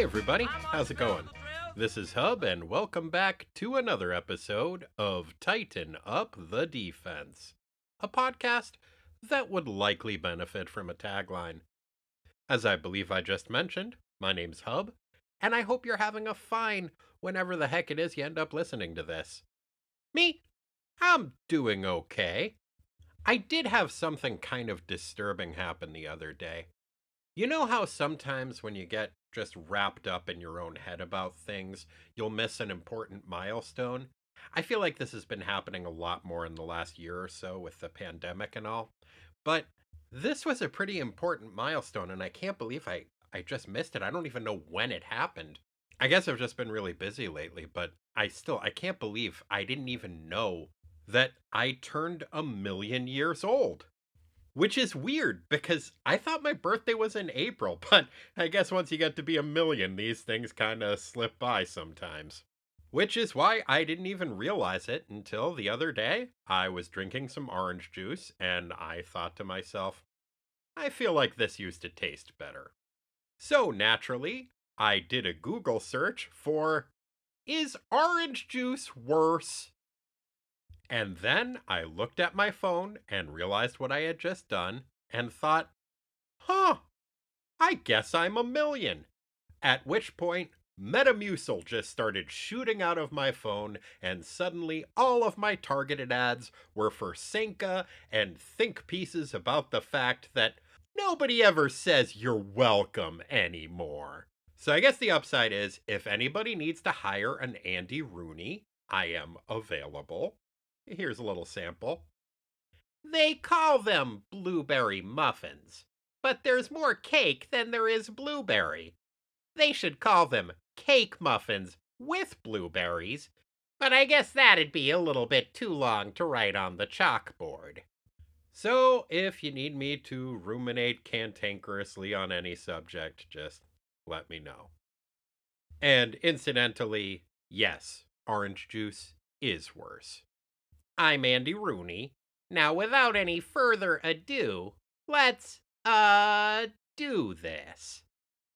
Hey everybody, how's it going? This is Hub, and welcome back to another episode of Tighten Up the Defense, a podcast that would likely benefit from a tagline. As I believe I just mentioned, my name's Hub, and I hope you're having a fine whenever the heck it is you end up listening to this. Me, I'm doing okay. I did have something kind of disturbing happen the other day. You know how sometimes when you get just wrapped up in your own head about things, you'll miss an important milestone? I feel like this has been happening a lot more in the last year or so with the pandemic and all. But this was a pretty important milestone, and I can't believe I, I just missed it. I don't even know when it happened. I guess I've just been really busy lately, but I still I can't believe I didn't even know that I turned a million years old. Which is weird because I thought my birthday was in April, but I guess once you get to be a million, these things kind of slip by sometimes. Which is why I didn't even realize it until the other day. I was drinking some orange juice and I thought to myself, I feel like this used to taste better. So naturally, I did a Google search for Is orange juice worse? And then I looked at my phone and realized what I had just done and thought, huh, I guess I'm a million. At which point, Metamucil just started shooting out of my phone, and suddenly all of my targeted ads were for Senka and think pieces about the fact that nobody ever says you're welcome anymore. So I guess the upside is if anybody needs to hire an Andy Rooney, I am available. Here's a little sample. They call them blueberry muffins, but there's more cake than there is blueberry. They should call them cake muffins with blueberries, but I guess that'd be a little bit too long to write on the chalkboard. So, if you need me to ruminate cantankerously on any subject, just let me know. And incidentally, yes, orange juice is worse. I'm Andy Rooney. Now, without any further ado, let's, uh, do this.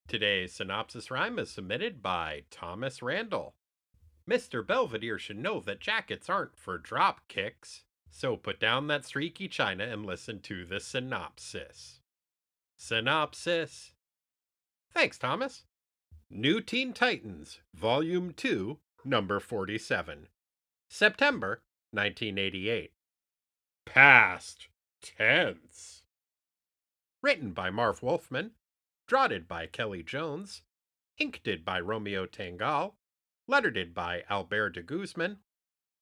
Today's synopsis rhyme is submitted by Thomas Randall. Mr. Belvedere should know that jackets aren't for drop kicks, so put down that streaky china and listen to the synopsis. Synopsis. Thanks, Thomas. New Teen Titans, Volume 2, Number 47. September 1988. Past tense. Written by Marv Wolfman, draughted by Kelly Jones, inked by Romeo Tangal, lettered by Albert de Guzman,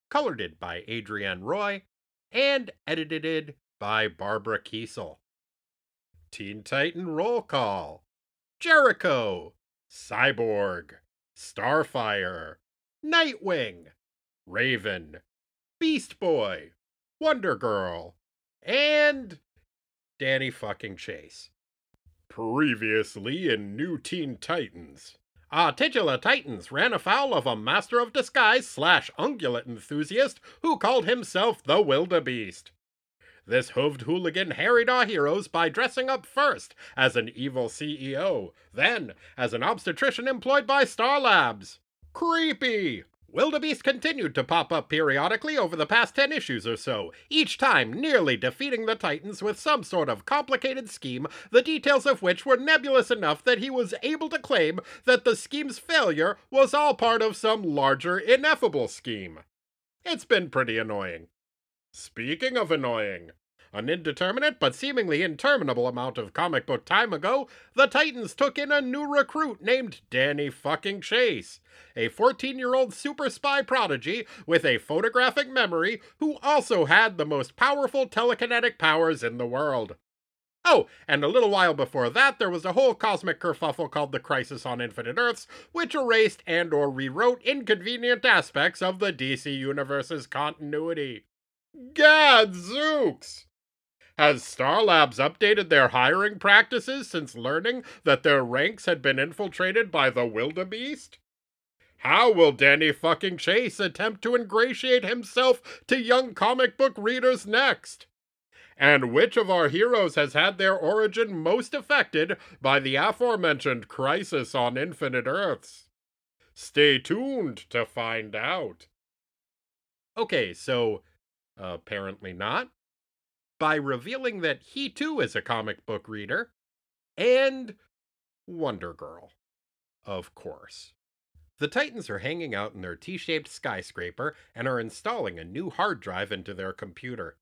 colored by Adrienne Roy, and edited by Barbara Kesel. Teen Titan Roll Call Jericho, Cyborg, Starfire, Nightwing, Raven, Beast Boy, Wonder Girl, and Danny fucking Chase. Previously in New Teen Titans. Our titular Titans ran afoul of a master of disguise slash ungulate enthusiast who called himself the Wildebeest. This hooved hooligan harried our heroes by dressing up first as an evil CEO, then as an obstetrician employed by Star Labs. Creepy! Wildebeest continued to pop up periodically over the past 10 issues or so, each time nearly defeating the Titans with some sort of complicated scheme, the details of which were nebulous enough that he was able to claim that the scheme's failure was all part of some larger, ineffable scheme. It's been pretty annoying. Speaking of annoying, an indeterminate but seemingly interminable amount of comic book time ago, the Titans took in a new recruit named Danny fucking Chase, a 14 year old super spy prodigy with a photographic memory who also had the most powerful telekinetic powers in the world. Oh, and a little while before that, there was a whole cosmic kerfuffle called the Crisis on Infinite Earths, which erased and or rewrote inconvenient aspects of the DC Universe's continuity. Gadzooks! Has Star Labs updated their hiring practices since learning that their ranks had been infiltrated by the wildebeest? How will Danny fucking Chase attempt to ingratiate himself to young comic book readers next? And which of our heroes has had their origin most affected by the aforementioned crisis on Infinite Earths? Stay tuned to find out. Okay, so apparently not. By revealing that he too is a comic book reader and Wonder Girl, of course. The Titans are hanging out in their T shaped skyscraper and are installing a new hard drive into their computer.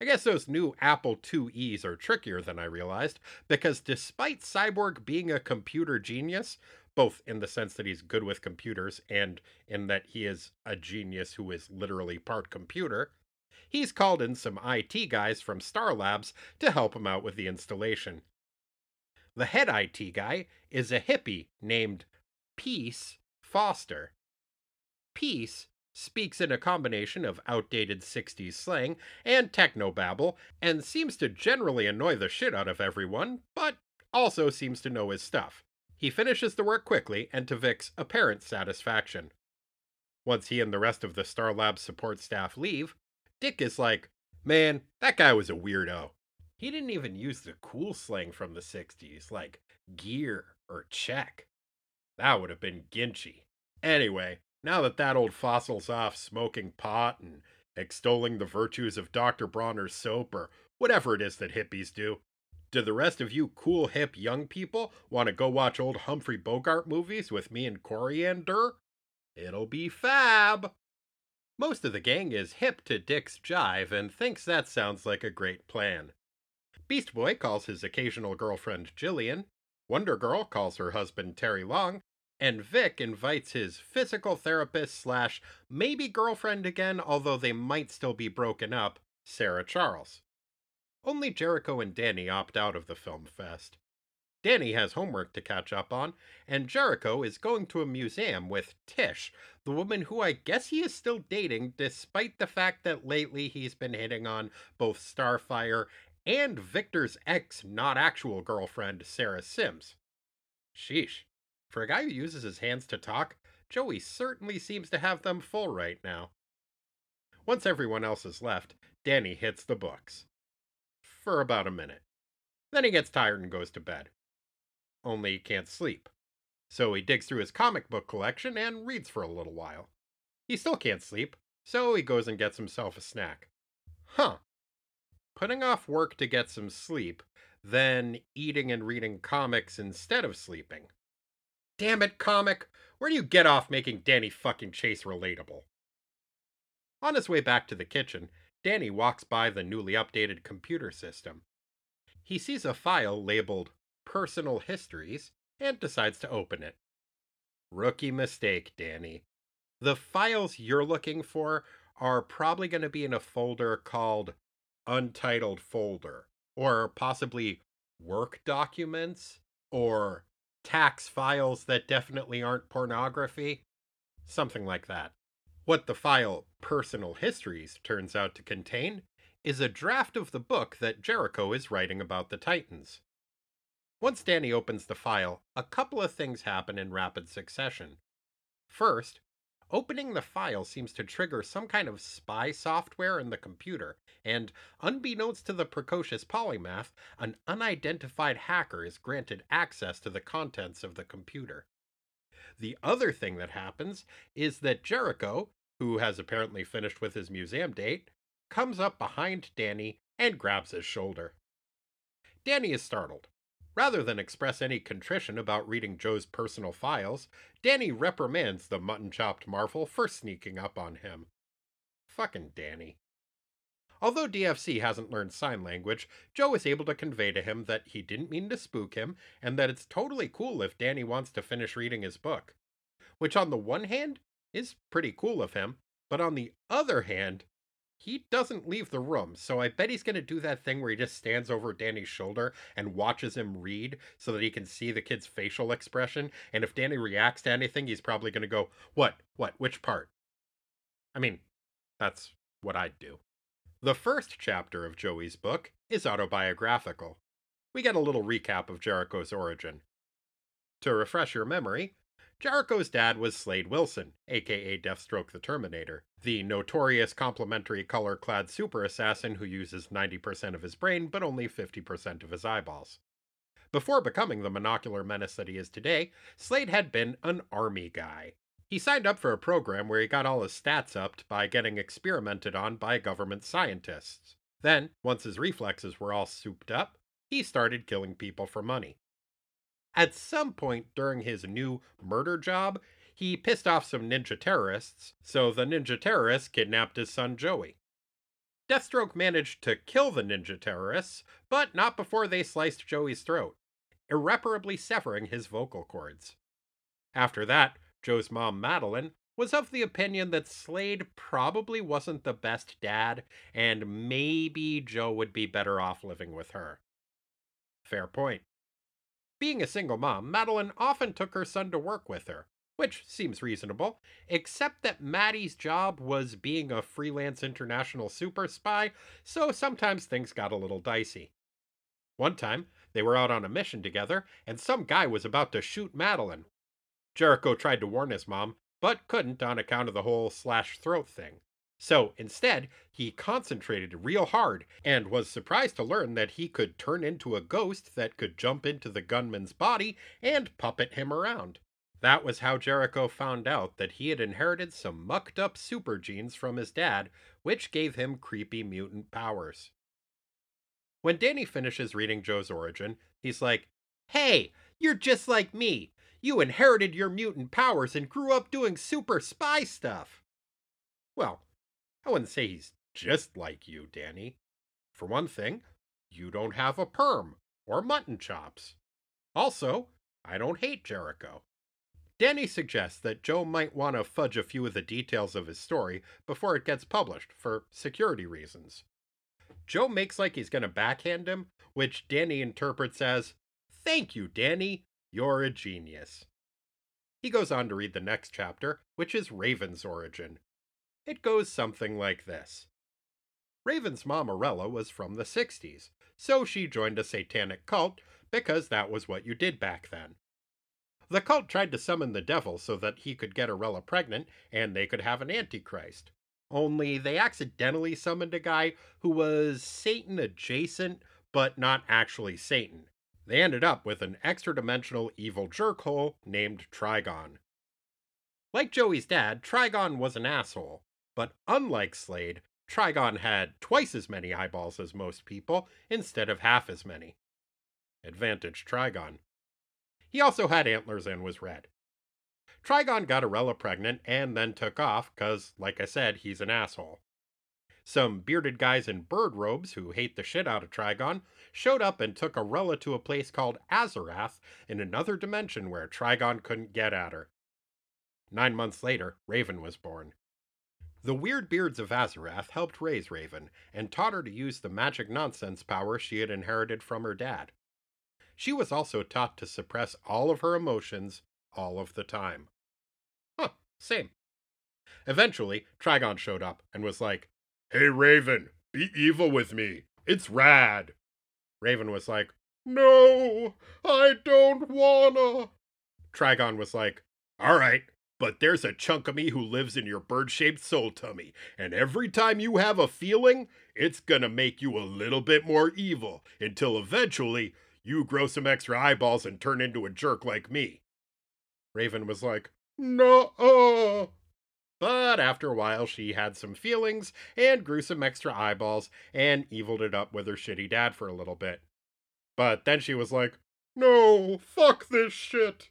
I guess those new Apple IIe's are trickier than I realized, because despite Cyborg being a computer genius, both in the sense that he's good with computers and in that he is a genius who is literally part computer, he's called in some IT guys from Star Labs to help him out with the installation. The head IT guy is a hippie named Peace Foster. Peace speaks in a combination of outdated 60s slang and technobabble, and seems to generally annoy the shit out of everyone, but also seems to know his stuff. He finishes the work quickly and to Vic's apparent satisfaction. Once he and the rest of the Star Labs support staff leave, Dick is like, Man, that guy was a weirdo. He didn't even use the cool slang from the 60s, like gear or check. That would have been Ginchy. Anyway, now that that old fossil's off smoking pot and extolling the virtues of Dr. Bronner's soap or whatever it is that hippies do, do the rest of you cool hip young people want to go watch old Humphrey Bogart movies with me and Coriander? It'll be fab! Most of the gang is hip to Dick's jive and thinks that sounds like a great plan. Beast Boy calls his occasional girlfriend Jillian, Wonder Girl calls her husband Terry Long, and Vic invites his physical therapist slash maybe girlfriend again, although they might still be broken up, Sarah Charles. Only Jericho and Danny opt out of the film fest. Danny has homework to catch up on, and Jericho is going to a museum with Tish, the woman who I guess he is still dating, despite the fact that lately he's been hitting on both Starfire and Victor's ex not actual girlfriend, Sarah Simms. Sheesh. For a guy who uses his hands to talk, Joey certainly seems to have them full right now. Once everyone else is left, Danny hits the books. For about a minute. Then he gets tired and goes to bed. Only he can't sleep. So he digs through his comic book collection and reads for a little while. He still can't sleep, so he goes and gets himself a snack. Huh. Putting off work to get some sleep, then eating and reading comics instead of sleeping. Damn it, comic! Where do you get off making Danny fucking Chase relatable? On his way back to the kitchen, Danny walks by the newly updated computer system. He sees a file labeled Personal Histories and decides to open it. Rookie mistake, Danny. The files you're looking for are probably going to be in a folder called Untitled Folder, or possibly Work Documents, or tax files that definitely aren't pornography. Something like that. What the file Personal Histories turns out to contain is a draft of the book that Jericho is writing about the Titans. Once Danny opens the file, a couple of things happen in rapid succession. First, Opening the file seems to trigger some kind of spy software in the computer, and unbeknownst to the precocious polymath, an unidentified hacker is granted access to the contents of the computer. The other thing that happens is that Jericho, who has apparently finished with his museum date, comes up behind Danny and grabs his shoulder. Danny is startled. Rather than express any contrition about reading Joe's personal files, Danny reprimands the mutton chopped Marvel for sneaking up on him. Fucking Danny. Although DFC hasn't learned sign language, Joe is able to convey to him that he didn't mean to spook him and that it's totally cool if Danny wants to finish reading his book. Which, on the one hand, is pretty cool of him, but on the other hand, he doesn't leave the room, so I bet he's going to do that thing where he just stands over Danny's shoulder and watches him read so that he can see the kid's facial expression. And if Danny reacts to anything, he's probably going to go, What? What? Which part? I mean, that's what I'd do. The first chapter of Joey's book is autobiographical. We get a little recap of Jericho's origin. To refresh your memory, Jericho's dad was Slade Wilson, aka Deathstroke the Terminator, the notorious complementary color clad super assassin who uses 90% of his brain but only 50% of his eyeballs. Before becoming the monocular menace that he is today, Slade had been an army guy. He signed up for a program where he got all his stats upped by getting experimented on by government scientists. Then, once his reflexes were all souped up, he started killing people for money. At some point during his new murder job, he pissed off some ninja terrorists, so the ninja terrorists kidnapped his son Joey. Deathstroke managed to kill the ninja terrorists, but not before they sliced Joey's throat, irreparably severing his vocal cords. After that, Joe's mom, Madeline, was of the opinion that Slade probably wasn't the best dad, and maybe Joe would be better off living with her. Fair point. Being a single mom, Madeline often took her son to work with her, which seems reasonable, except that Maddie's job was being a freelance international super spy, so sometimes things got a little dicey. One time, they were out on a mission together, and some guy was about to shoot Madeline. Jericho tried to warn his mom, but couldn't on account of the whole slash throat thing. So instead, he concentrated real hard and was surprised to learn that he could turn into a ghost that could jump into the gunman's body and puppet him around. That was how Jericho found out that he had inherited some mucked up super genes from his dad, which gave him creepy mutant powers. When Danny finishes reading Joe's origin, he's like, Hey, you're just like me. You inherited your mutant powers and grew up doing super spy stuff. Well, I wouldn't say he's just like you, Danny. For one thing, you don't have a perm or mutton chops. Also, I don't hate Jericho. Danny suggests that Joe might want to fudge a few of the details of his story before it gets published for security reasons. Joe makes like he's going to backhand him, which Danny interprets as, Thank you, Danny, you're a genius. He goes on to read the next chapter, which is Raven's origin. It goes something like this Raven's mom, Arella, was from the 60s, so she joined a satanic cult because that was what you did back then. The cult tried to summon the devil so that he could get Arella pregnant and they could have an antichrist. Only they accidentally summoned a guy who was Satan adjacent, but not actually Satan. They ended up with an extra dimensional evil jerkhole named Trigon. Like Joey's dad, Trigon was an asshole, but unlike Slade, Trigon had twice as many eyeballs as most people instead of half as many. Advantage Trigon. He also had antlers and was red. Trigon got Arella pregnant and then took off because, like I said, he's an asshole. Some bearded guys in bird robes who hate the shit out of Trigon showed up and took Arella to a place called Azarath in another dimension where Trigon couldn't get at her. Nine months later, Raven was born. The weird beards of Azarath helped raise Raven and taught her to use the magic nonsense power she had inherited from her dad. She was also taught to suppress all of her emotions all of the time. Huh, same. Eventually, Trigon showed up and was like, Hey Raven, be evil with me. It's rad. Raven was like, No, I don't wanna. Trigon was like, All right, but there's a chunk of me who lives in your bird shaped soul tummy, and every time you have a feeling, it's gonna make you a little bit more evil until eventually you grow some extra eyeballs and turn into a jerk like me. Raven was like, No. But after a while, she had some feelings and grew some extra eyeballs and eviled it up with her shitty dad for a little bit. But then she was like, No, fuck this shit.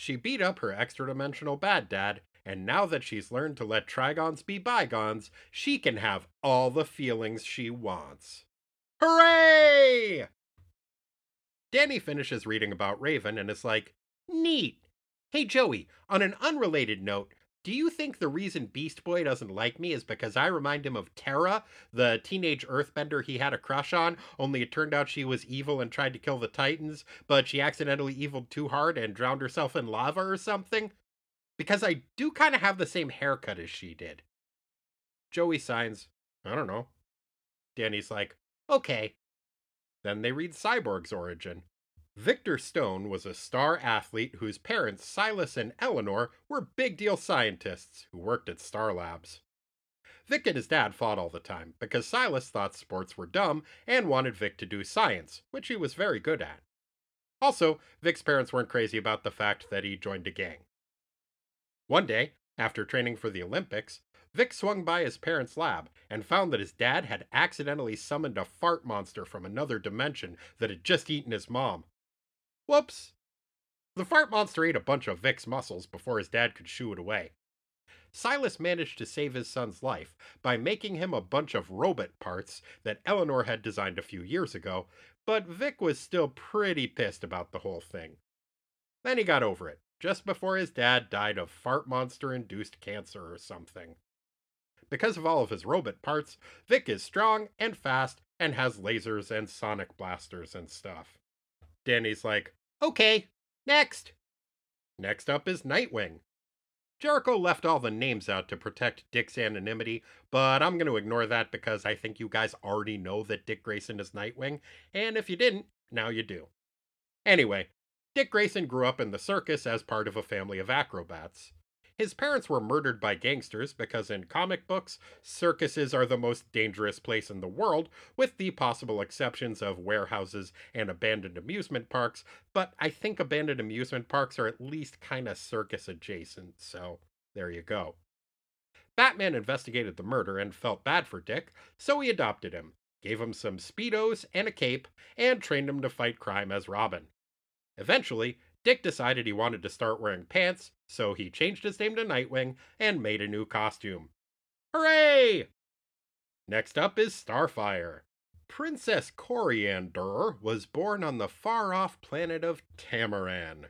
She beat up her extra dimensional bad dad, and now that she's learned to let Trigons be bygones, she can have all the feelings she wants. Hooray! Danny finishes reading about Raven and is like, Neat. Hey, Joey, on an unrelated note, do you think the reason Beast Boy doesn't like me is because I remind him of Terra, the teenage earthbender he had a crush on, only it turned out she was evil and tried to kill the Titans, but she accidentally eviled too hard and drowned herself in lava or something? Because I do kind of have the same haircut as she did. Joey signs, I don't know. Danny's like, okay. Then they read Cyborg's origin. Victor Stone was a star athlete whose parents, Silas and Eleanor, were big deal scientists who worked at Star Labs. Vic and his dad fought all the time because Silas thought sports were dumb and wanted Vic to do science, which he was very good at. Also, Vic's parents weren't crazy about the fact that he joined a gang. One day, after training for the Olympics, Vic swung by his parents' lab and found that his dad had accidentally summoned a fart monster from another dimension that had just eaten his mom. Whoops! The fart monster ate a bunch of Vic's muscles before his dad could shoo it away. Silas managed to save his son's life by making him a bunch of robot parts that Eleanor had designed a few years ago, but Vic was still pretty pissed about the whole thing. Then he got over it, just before his dad died of fart monster induced cancer or something. Because of all of his robot parts, Vic is strong and fast and has lasers and sonic blasters and stuff. Danny's like, okay, next. Next up is Nightwing. Jericho left all the names out to protect Dick's anonymity, but I'm going to ignore that because I think you guys already know that Dick Grayson is Nightwing, and if you didn't, now you do. Anyway, Dick Grayson grew up in the circus as part of a family of acrobats. His parents were murdered by gangsters because in comic books, circuses are the most dangerous place in the world, with the possible exceptions of warehouses and abandoned amusement parks, but I think abandoned amusement parks are at least kind of circus adjacent, so there you go. Batman investigated the murder and felt bad for Dick, so he adopted him, gave him some Speedos and a cape, and trained him to fight crime as Robin. Eventually, Dick decided he wanted to start wearing pants, so he changed his name to Nightwing and made a new costume. Hooray! Next up is Starfire. Princess Coriander was born on the far off planet of Tamaran.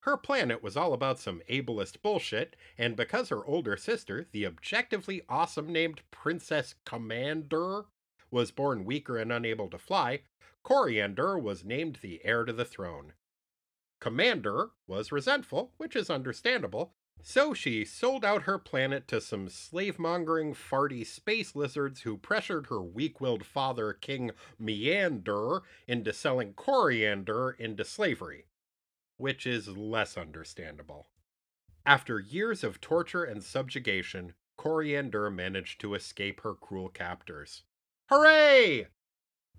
Her planet was all about some ableist bullshit, and because her older sister, the objectively awesome named Princess Commander, was born weaker and unable to fly, Coriander was named the heir to the throne. Commander was resentful, which is understandable, so she sold out her planet to some slave mongering, farty space lizards who pressured her weak willed father, King Meander, into selling coriander into slavery, which is less understandable. After years of torture and subjugation, Coriander managed to escape her cruel captors. Hooray!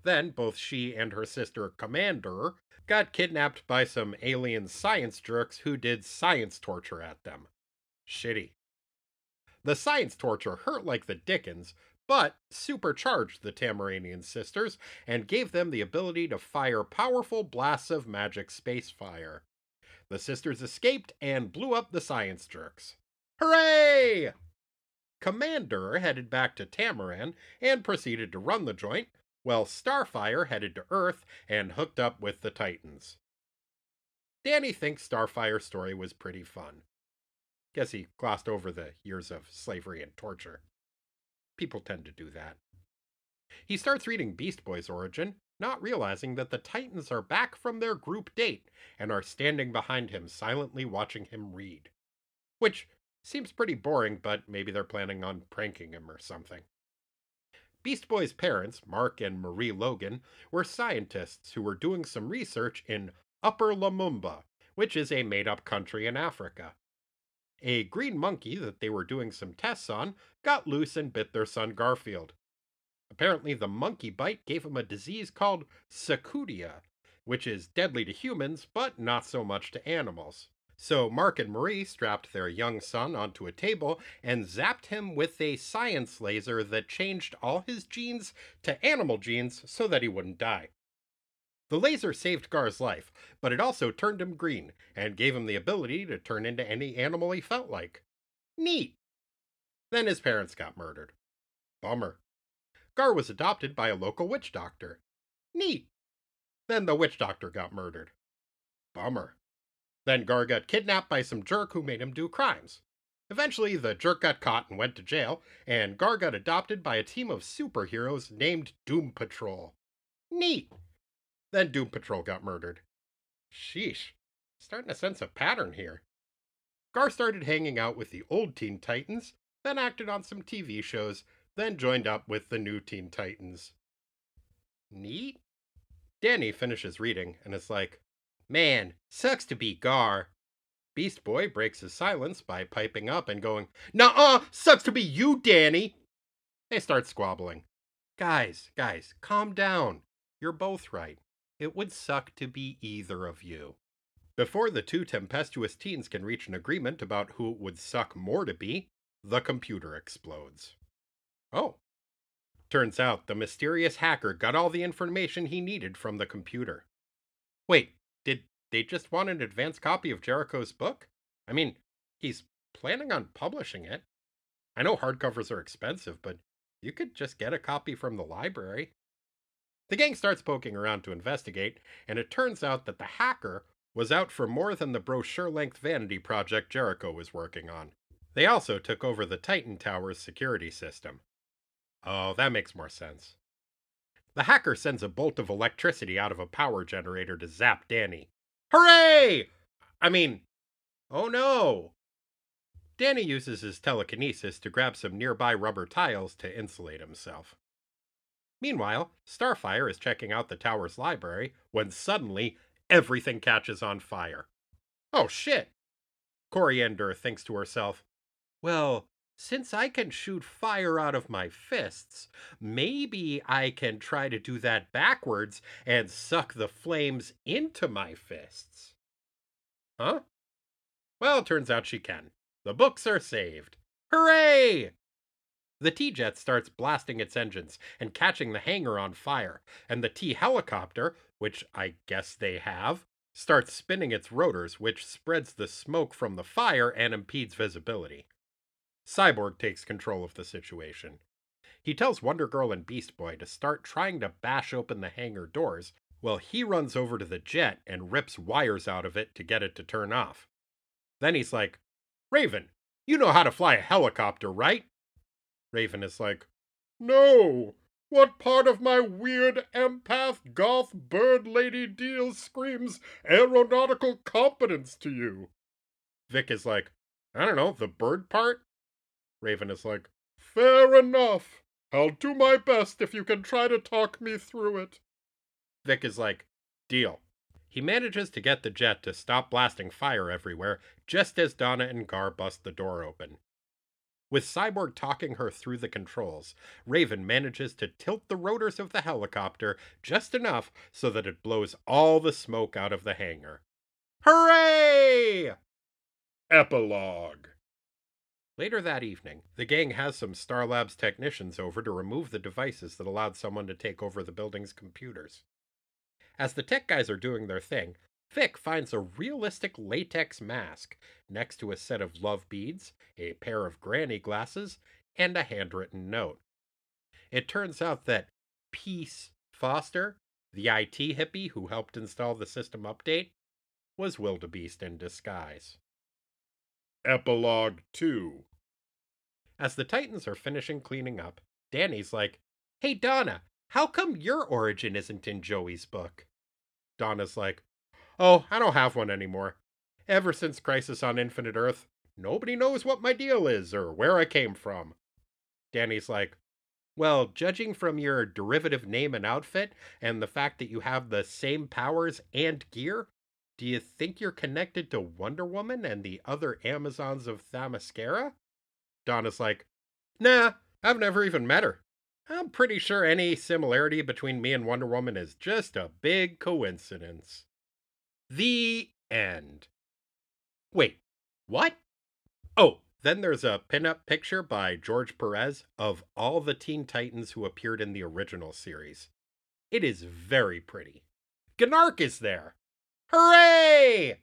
Then both she and her sister Commander got kidnapped by some alien science jerks who did science torture at them. Shitty. The science torture hurt like the Dickens, but supercharged the Tamaranian sisters and gave them the ability to fire powerful blasts of magic space fire. The sisters escaped and blew up the science jerks. Hooray! Commander headed back to Tamaran and proceeded to run the joint, well, Starfire headed to Earth and hooked up with the Titans. Danny thinks Starfire's story was pretty fun. Guess he glossed over the years of slavery and torture. People tend to do that. He starts reading Beast Boy's origin, not realizing that the Titans are back from their group date and are standing behind him, silently watching him read. Which seems pretty boring, but maybe they're planning on pranking him or something. Beast Boy's parents, Mark and Marie Logan, were scientists who were doing some research in Upper Lumumba, which is a made up country in Africa. A green monkey that they were doing some tests on got loose and bit their son Garfield. Apparently, the monkey bite gave him a disease called Sakutia, which is deadly to humans but not so much to animals. So Mark and Marie strapped their young son onto a table and zapped him with a science laser that changed all his genes to animal genes so that he wouldn't die. The laser saved Gar's life, but it also turned him green and gave him the ability to turn into any animal he felt like. Neat! Then his parents got murdered. Bummer. Gar was adopted by a local witch doctor. Neat! Then the witch doctor got murdered. Bummer. Then Gar got kidnapped by some jerk who made him do crimes. Eventually, the jerk got caught and went to jail, and Gar got adopted by a team of superheroes named Doom Patrol. Neat! Then Doom Patrol got murdered. Sheesh, starting to sense a pattern here. Gar started hanging out with the old Teen Titans, then acted on some TV shows, then joined up with the new Teen Titans. Neat? Danny finishes reading and is like, Man, sucks to be Gar. Beast Boy breaks his silence by piping up and going, Nuh-uh, sucks to be you, Danny. They start squabbling. Guys, guys, calm down. You're both right. It would suck to be either of you. Before the two tempestuous teens can reach an agreement about who it would suck more to be, the computer explodes. Oh. Turns out the mysterious hacker got all the information he needed from the computer. Wait, they just want an advance copy of Jericho's book? I mean, he's planning on publishing it. I know hardcovers are expensive, but you could just get a copy from the library. The gang starts poking around to investigate, and it turns out that the hacker was out for more than the brochure length vanity project Jericho was working on. They also took over the Titan Tower's security system. Oh, that makes more sense. The hacker sends a bolt of electricity out of a power generator to zap Danny. Hooray! I mean, oh no! Danny uses his telekinesis to grab some nearby rubber tiles to insulate himself. Meanwhile, Starfire is checking out the tower's library when suddenly everything catches on fire. Oh shit! Coriander thinks to herself, Well, since I can shoot fire out of my fists, maybe I can try to do that backwards and suck the flames into my fists. Huh? Well, turns out she can. The books are saved. Hooray! The T jet starts blasting its engines and catching the hangar on fire, and the T helicopter, which I guess they have, starts spinning its rotors, which spreads the smoke from the fire and impedes visibility. Cyborg takes control of the situation. He tells Wonder Girl and Beast Boy to start trying to bash open the hangar doors while he runs over to the jet and rips wires out of it to get it to turn off. Then he's like, Raven, you know how to fly a helicopter, right? Raven is like, No! What part of my weird empath goth bird lady deal screams aeronautical competence to you? Vic is like, I don't know, the bird part? Raven is like, Fair enough. I'll do my best if you can try to talk me through it. Vic is like, Deal. He manages to get the jet to stop blasting fire everywhere just as Donna and Gar bust the door open. With Cyborg talking her through the controls, Raven manages to tilt the rotors of the helicopter just enough so that it blows all the smoke out of the hangar. Hooray! Epilogue Later that evening, the gang has some Star Labs technicians over to remove the devices that allowed someone to take over the building's computers. As the tech guys are doing their thing, Vic finds a realistic latex mask next to a set of love beads, a pair of granny glasses, and a handwritten note. It turns out that Peace Foster, the IT hippie who helped install the system update, was Wildebeest in disguise. Epilogue 2 As the Titans are finishing cleaning up, Danny's like, Hey Donna, how come your origin isn't in Joey's book? Donna's like, Oh, I don't have one anymore. Ever since Crisis on Infinite Earth, nobody knows what my deal is or where I came from. Danny's like, well, judging from your derivative name and outfit, and the fact that you have the same powers and gear, do you think you're connected to Wonder Woman and the other Amazons of Themyscira? Donna's like, nah, I've never even met her. I'm pretty sure any similarity between me and Wonder Woman is just a big coincidence. The end. Wait, what? Oh, then there's a pinup picture by George Perez of all the Teen Titans who appeared in the original series. It is very pretty. Gnarrk is there. Hooray!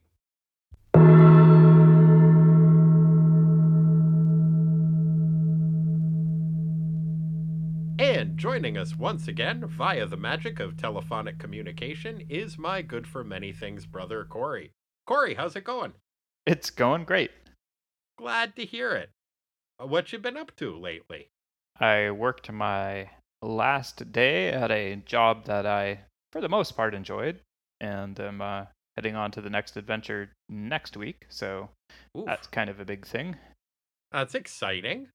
And joining us once again via the magic of telephonic communication is my good for many things brother, Corey. Corey, how's it going? It's going great. Glad to hear it. Uh, What you been up to lately? I worked my last day at a job that I, for the most part, enjoyed, and am uh, heading on to the next adventure next week. So Oof, that's kind of a big thing. that's exciting.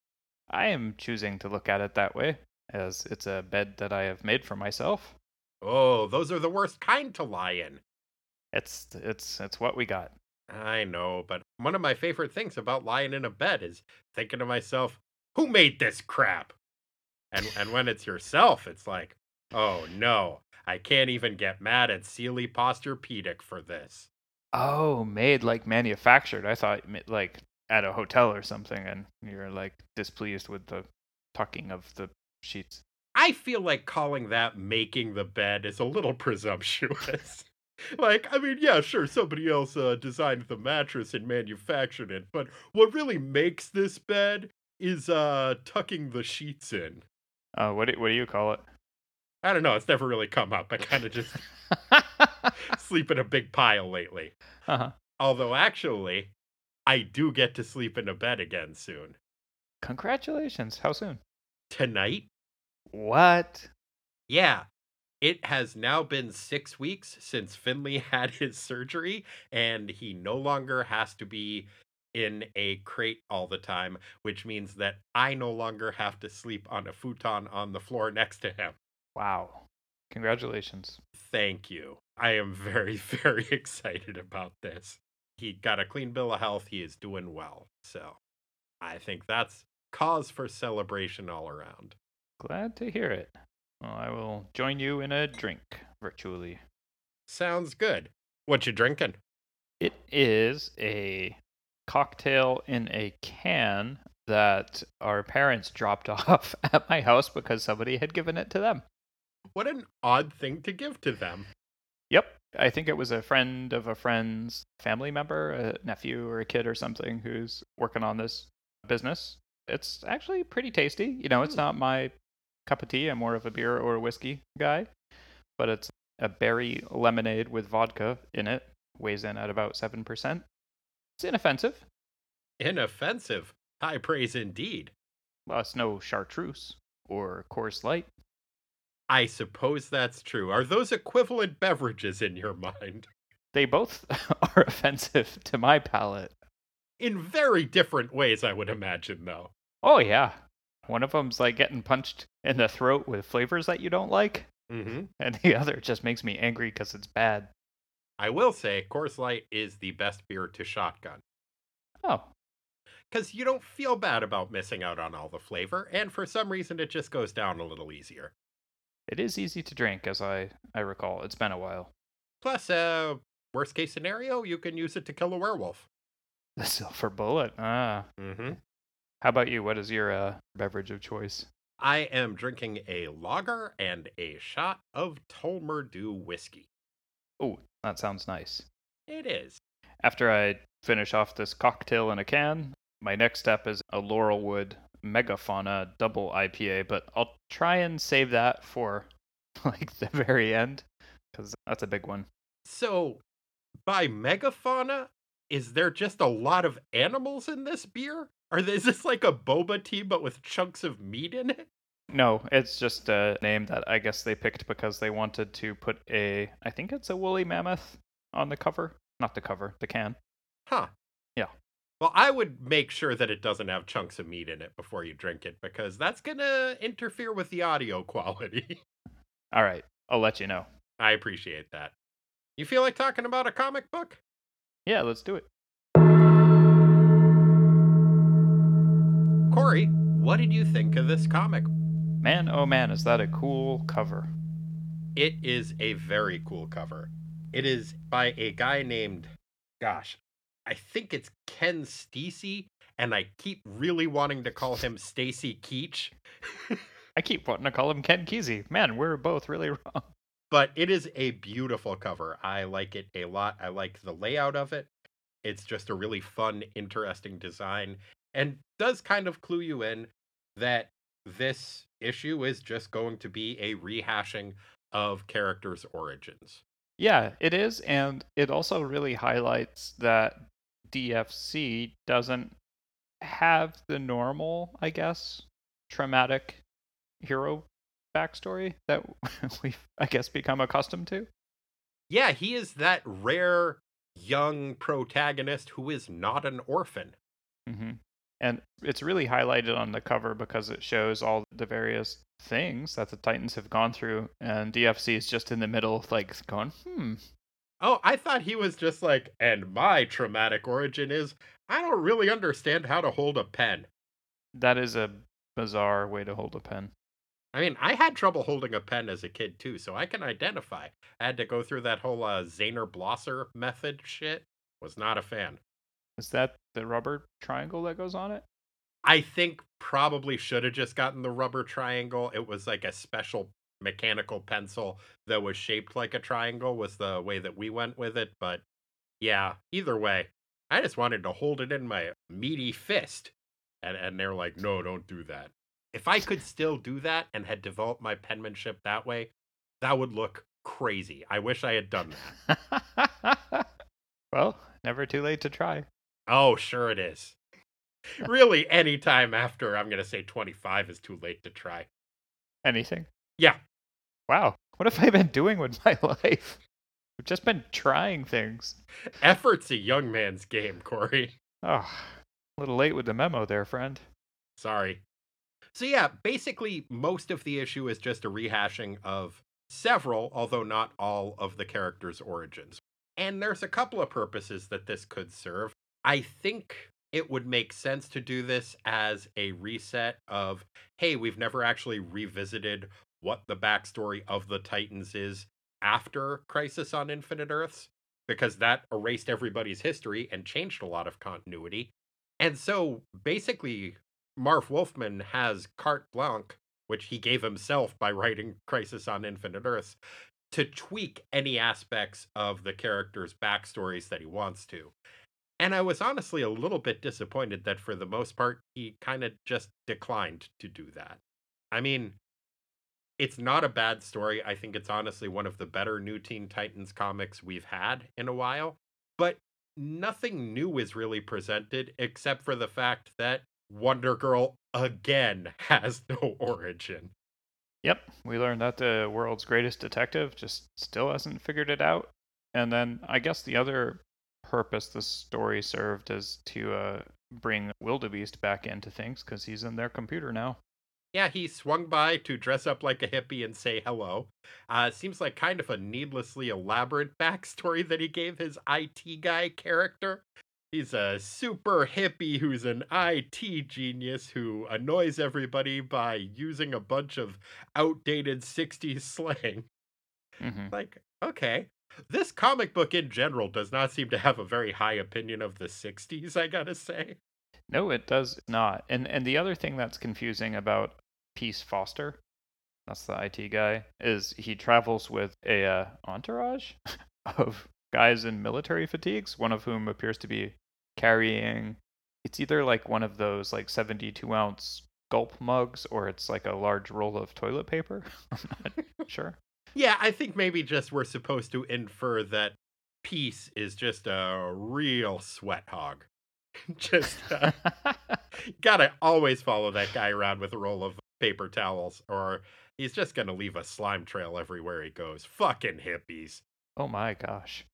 I am choosing to look at it that way, as it's a bed that I have made for myself. Oh, those are the worst kind to lie in. It's it's it's what we got. I know, but one of my favorite things about lying in a bed is thinking to myself, who made this crap? And and when it's yourself, it's like, oh no, I can't even get mad at Sealy Posturepedic for this. Oh, made like manufactured. I thought like at a hotel or something, and you're like displeased with the tucking of the sheets. I feel like calling that making the bed is a little presumptuous. like, I mean, yeah, sure, somebody else uh, designed the mattress and manufactured it, but what really makes this bed is uh tucking the sheets in. Uh, what do, what do you call it? I don't know, it's never really come up. I kind of just sleep in a big pile lately. uh-huh. Although actually, I do get to sleep in a bed again soon. Congratulations. How soon? Tonight? What? Yeah. It has now been six weeks since Finley had his surgery, and he no longer has to be in a crate all the time, which means that I no longer have to sleep on a futon on the floor next to him. Wow. Congratulations. Thank you. I am very, very excited about this. He got a clean bill of health. He is doing well. So I think that's cause for celebration all around. Glad to hear it. Well, I will join you in a drink virtually. Sounds good. What you drinking? It is a cocktail in a can that our parents dropped off at my house because somebody had given it to them. What an odd thing to give to them. Yep. I think it was a friend of a friend's family member, a nephew or a kid or something who's working on this business. It's actually pretty tasty. You know, it's Hmm. not my cup of tea. I'm more of a beer or a whiskey guy, but it's a berry lemonade with vodka in it. Weighs in at about 7%. It's inoffensive. Inoffensive. High praise indeed. Well, it's no chartreuse or Coors Light. I suppose that's true. Are those equivalent beverages in your mind? They both are offensive to my palate. In very different ways, I would imagine, though. Oh, yeah. One of them's like getting punched in the throat with flavors that you don't like, Mm-hmm. and the other just makes me angry because it's bad. I will say, Coors Light is the best beer to shotgun. Oh, Because you don't feel bad about missing out on all the flavor, and for some reason, it just goes down a little easier. it is easy to drink, as I, I recall. It's been a while. Plus, uh, worst case scenario, you can use it to kill a werewolf. The silver bullet. Ah. Mm-hmm. How about you? What is your uh, beverage of choice? I am drinking a lager and a shot of Tullamore Dew whiskey. Oh, that sounds nice. It is. After I finish off this cocktail in a can, my next step is a Laurelwood Megafauna double IPA, but I'll try and save that for like the very end because that's a big one. So, by megafauna, is there just a lot of animals in this beer? Are is this like a boba tea but with chunks of meat in it? No, it's just a name that I guess they picked because they wanted to put a, I think it's a woolly mammoth on the cover. Not the cover, the can. Huh. Yeah. Well, I would make sure that it doesn't have chunks of meat in it before you drink it because that's going to interfere with the audio quality. All right, I'll let you know. I appreciate that. You feel like talking about a comic book? Yeah, let's do it. Corey, what did you think of this comic? Man, oh man, is that a cool cover. It is a very cool cover. It is by a guy named, gosh, I think it's Ken Steacy, and I keep really wanting to call him Stacy Keach, I keep wanting to call him Ken Kesey. Man, we're both really wrong. but it is a beautiful cover. I like it a lot. I like the layout of it. It's just a really fun, interesting design, and does kind of clue you in that this issue is just going to be a rehashing of characters' origins. Yeah, it is, and it also really highlights that DFC doesn't have the normal, I guess, traumatic hero backstory that we've, I guess, become accustomed to. Yeah, he is that rare young protagonist who is not an orphan. hmm And it's really highlighted on the cover because it shows all the various things that the Titans have gone through, and DFC is just in the middle, like going, hmm, Oh, I thought he was just like, and my traumatic origin is I don't really understand how to hold a pen. That is a bizarre way to hold a pen. I mean, I had trouble holding a pen as a kid too, so I can identify. I had to go through that whole uh, Zaner Bloser method shit. Was not a fan. Is that the rubber triangle that goes on it? I think probably should have just gotten the rubber triangle. It was like a special mechanical pencil that was shaped like a triangle was the way that we went with it, but yeah, either way, I just wanted to hold it in my meaty fist. And and they're like, "No, don't do that." If I could still do that and had developed my penmanship that way, that would look crazy. I wish I had done that. well, never too late to try. Oh, sure it is. really, any time after I'm going to say 25 is too late to try. Anything? Yeah. Wow. What have I been doing with my life? I've just been trying things. Effort's a young man's game, Corey. Oh, a little late with the memo there, friend. Sorry. So, yeah, basically, most of the issue is just a rehashing of several, although not all, of the characters' origins. And there's a couple of purposes that this could serve. I think it would make sense to do this as a reset of, hey, we've never actually revisited what the backstory of the Titans is after Crisis on Infinite Earths, because that erased everybody's history and changed a lot of continuity. And so basically, Marv Wolfman has carte blanche, which he gave himself by writing Crisis on Infinite Earths, to tweak any aspects of the characters' backstories that he wants to. And I was honestly a little bit disappointed that for the most part, he kind of just declined to do that. I mean, it's not a bad story. I think it's honestly one of the better New Teen Titans comics we've had in a while. But nothing new is really presented except for the fact that Wonder Girl again has no origin. Yep, we learned that the world's greatest detective just still hasn't figured it out. And then I guess the other purpose the story served is to uh, bring Wildebeest back into things because he's in their computer now. Yeah, he swung by to dress up like a hippie and say hello. Uh, seems like kind of a needlessly elaborate backstory that he gave his IT guy character. He's a super hippie who's an IT genius who annoys everybody by using a bunch of outdated 60s slang. Mm-hmm. Like, okay. This comic book in general does not seem to have a very high opinion of the 60s, I gotta say. No, it does not. And and the other thing that's confusing about Peace Foster, that's the IT guy, is he travels with a uh, entourage of guys in military fatigues, one of whom appears to be carrying it's either like one of those like 72 ounce gulp mugs or it's like a large roll of toilet paper. I'm not sure. Yeah, I think maybe just we're supposed to infer that Peace is just a real sweat hog. just uh, gotta always follow that guy around with a roll of paper towels, or he's just gonna leave a slime trail everywhere he goes. Fucking hippies. Oh my gosh.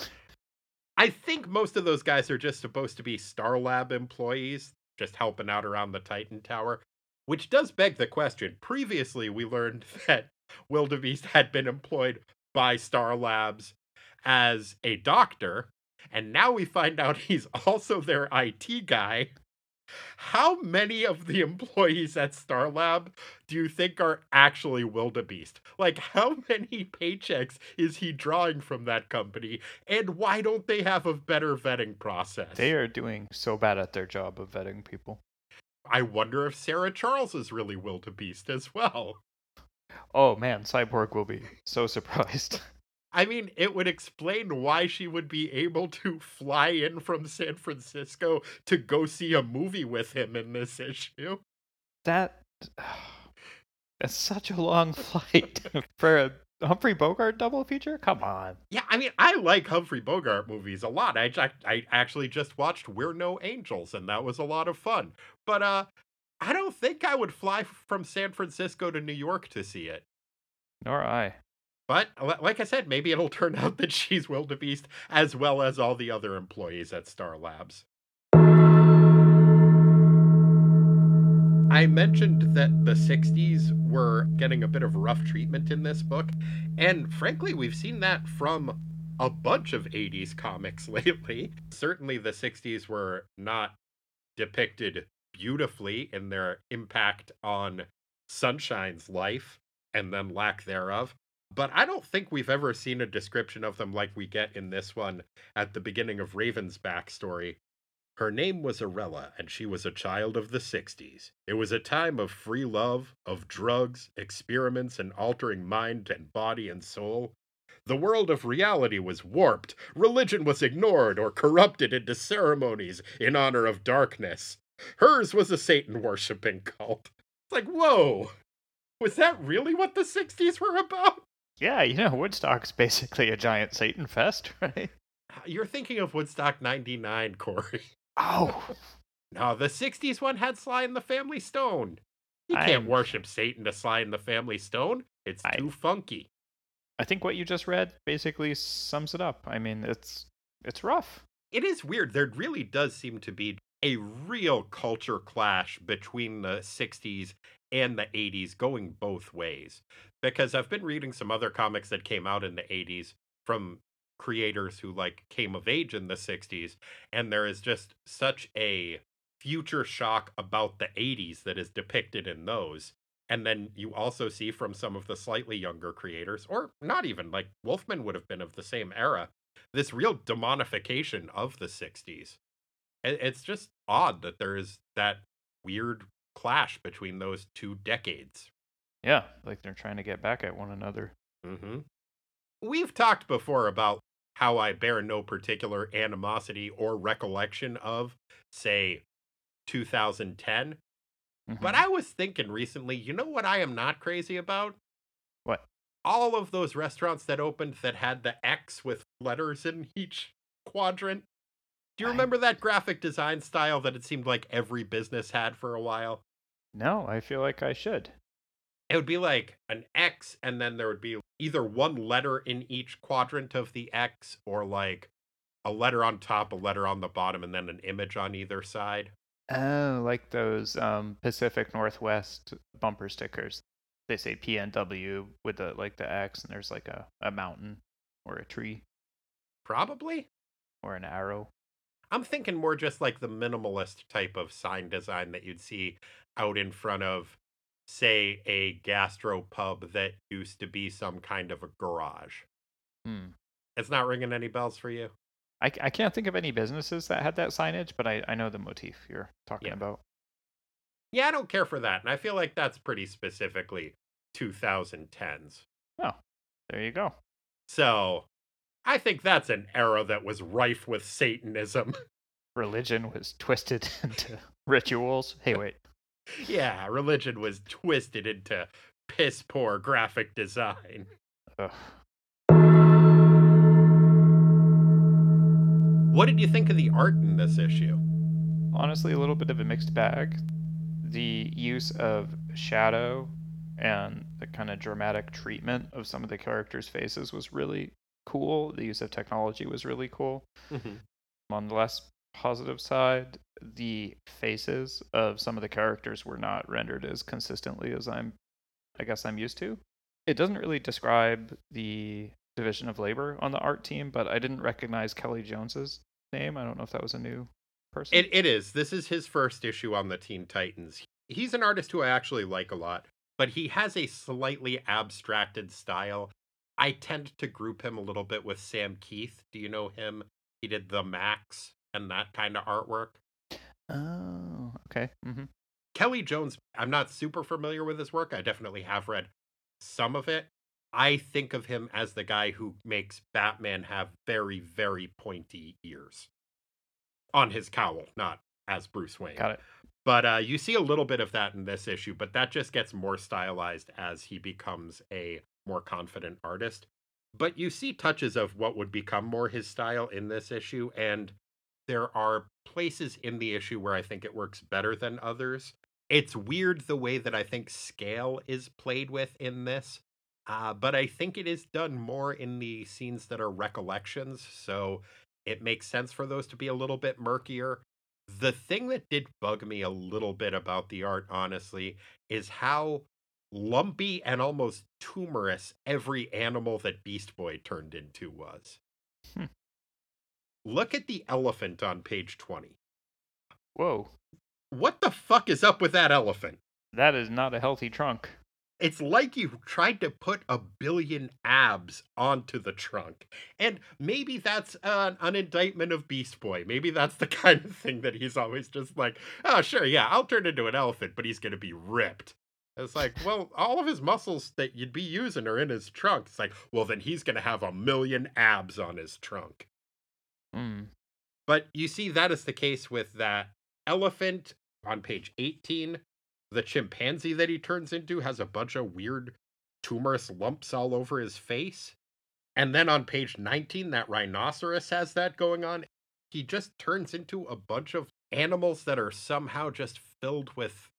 I think most of those guys are just supposed to be Star Lab employees, just helping out around the Titan Tower. Which does beg the question. Previously, we learned that Wildebeest had been employed by Star Labs as a doctor, and now we find out he's also their IT guy how many of the employees at Starlab do you think are actually wildebeest? Like, how many paychecks is he drawing from that company? And why don't they have a better vetting process? They are doing so bad at their job of vetting people. I wonder if Sarah Charles is really wildebeest as well. Oh man, Cyborg will be so surprised. I mean, it would explain why she would be able to fly in from San Francisco to go see a movie with him in this issue. That it's such a long flight for a Humphrey Bogart double feature? Come on. Yeah, I mean, I like Humphrey Bogart movies a lot. I I actually just watched We're No Angels and that was a lot of fun. But uh I don't think I would fly from San Francisco to New York to see it. Nor I. But like I said, maybe it'll turn out that she's wildebeest as well as all the other employees at Star Labs. I mentioned that the 60s were getting a bit of rough treatment in this book, and frankly, we've seen that from a bunch of 80s comics lately. Certainly the 60s were not depicted beautifully in their impact on Sunshine's life and then lack thereof. But I don't think we've ever seen a description of them like we get in this one at the beginning of Raven's backstory. Her name was Arella, and she was a child of the 60s. It was a time of free love, of drugs, experiments, and altering mind and body and soul. The world of reality was warped. Religion was ignored or corrupted into ceremonies in honor of darkness. Hers was a Satan worshipping cult. It's like, whoa, was that really what the 60s were about? Yeah, you know, Woodstock's basically a giant Satan fest, right? You're thinking of Woodstock 99, Corey. Oh. No, the 60s one had Sly and the Family Stone. You can't I'm- worship Satan to Sly and the Family Stone. It's I- too funky. I think what you just read basically sums it up. I mean, it's it's rough. It is weird. There really does seem to be a real culture clash between the 60s and the 80s going both ways. Because I've been reading some other comics that came out in the 80s from creators who like came of age in the 60s and there is just such a future shock about the 80s that is depicted in those and then you also see from some of the slightly younger creators or not even like wolfman would have been of the same era this real demonification of the 60s it- it's just odd that there is that weird clash between those two decades Yeah, like they're trying to get back at one another. Mm-hmm. We've talked before about how I bear no particular animosity or recollection of, say, 2010. But Mhm. I was thinking recently, you know what I am not crazy about? What? All of those restaurants that opened that had the X with letters in each quadrant. Do you I- remember that graphic design style that it seemed like every business had for a while? No, I feel like I should. it would be like an X, and then there would be either one letter in each quadrant of the X, or like a letter on top, a letter on the bottom, and then an image on either side. Oh, like those um, Pacific Northwest bumper stickers. They say PNW with the like the X, and there's like a, a mountain or a tree Probably. or an arrow. I'm thinking more just like the minimalist type of sign design that you'd see out in front of, say, a gastro pub that used to be some kind of a garage. Hmm. It's not ringing any bells for you? I, I can't think of any businesses that had that signage, but I, I know the motif you're talking Yeah. about. Yeah, I don't care for that. And I feel like that's pretty specifically 2010s. Oh, There you go. So I think that's an era that was rife with Satanism. Religion was twisted into rituals. Hey, wait. yeah, religion was twisted into piss poor graphic design. Ugh. What did you think of the art in this issue? honestly a little bit of a mixed bag. The use of shadow and the kind of dramatic treatment of some of the characters' faces was really cool. The use of technology was really cool. Mm-hmm. On the less positive side, the faces of some of the characters were not rendered as consistently as I'm I guess I'm used to. It doesn't really describe the division of labor on the art team, but I didn't recognize Kelly Jones's name. I don't know if that was a new person. It, it is. This is his first issue on the Teen Titans. He's an artist who I actually like a lot, but he has a slightly abstracted style. I tend to group him a little bit with Sam Kieth. Do you know him? He did The Maxx and that kind of artwork. Oh, okay. hmm Kelly Jones, I'm not super familiar with his work. I definitely have read some of it. I think of him as the guy who makes Batman have very, very pointy ears on his cowl, not as Bruce Wayne. Got it. But uh, you see a little bit of that in this issue, but that just gets more stylized as he becomes a more confident artist. But you see touches of what would become more his style in this issue, and there are places in the issue where I think it works better than others. It's weird the way that I think scale is played with in this, uh, but I think it is done more in the scenes that are recollections, so it makes sense for those to be a little bit murkier. The thing that did bug me a little bit about the art, honestly, is how lumpy and almost tumorous every animal that Beast Boy turned into was. Hmm. Look at the elephant on page 20. Whoa, What the fuck is up with that elephant? that is not a healthy trunk. It's like you tried to put a billion abs onto the trunk. And maybe that's an, an indictment of Beast Boy. Maybe that's the kind of thing that he's always just like, oh, sure, yeah, I'll turn into an elephant, but he's going to be ripped. It's like, well, all of his muscles that you'd be using are in his trunk. It's like, well, then he's going to have a million abs on his trunk. Hmm. But you see, that is the case with that elephant on page 18. The chimpanzee that he turns into has a bunch of weird tumorous lumps all over his face. And then on page 19, that rhinoceros has that going on. He just turns into a bunch of animals that are somehow just filled with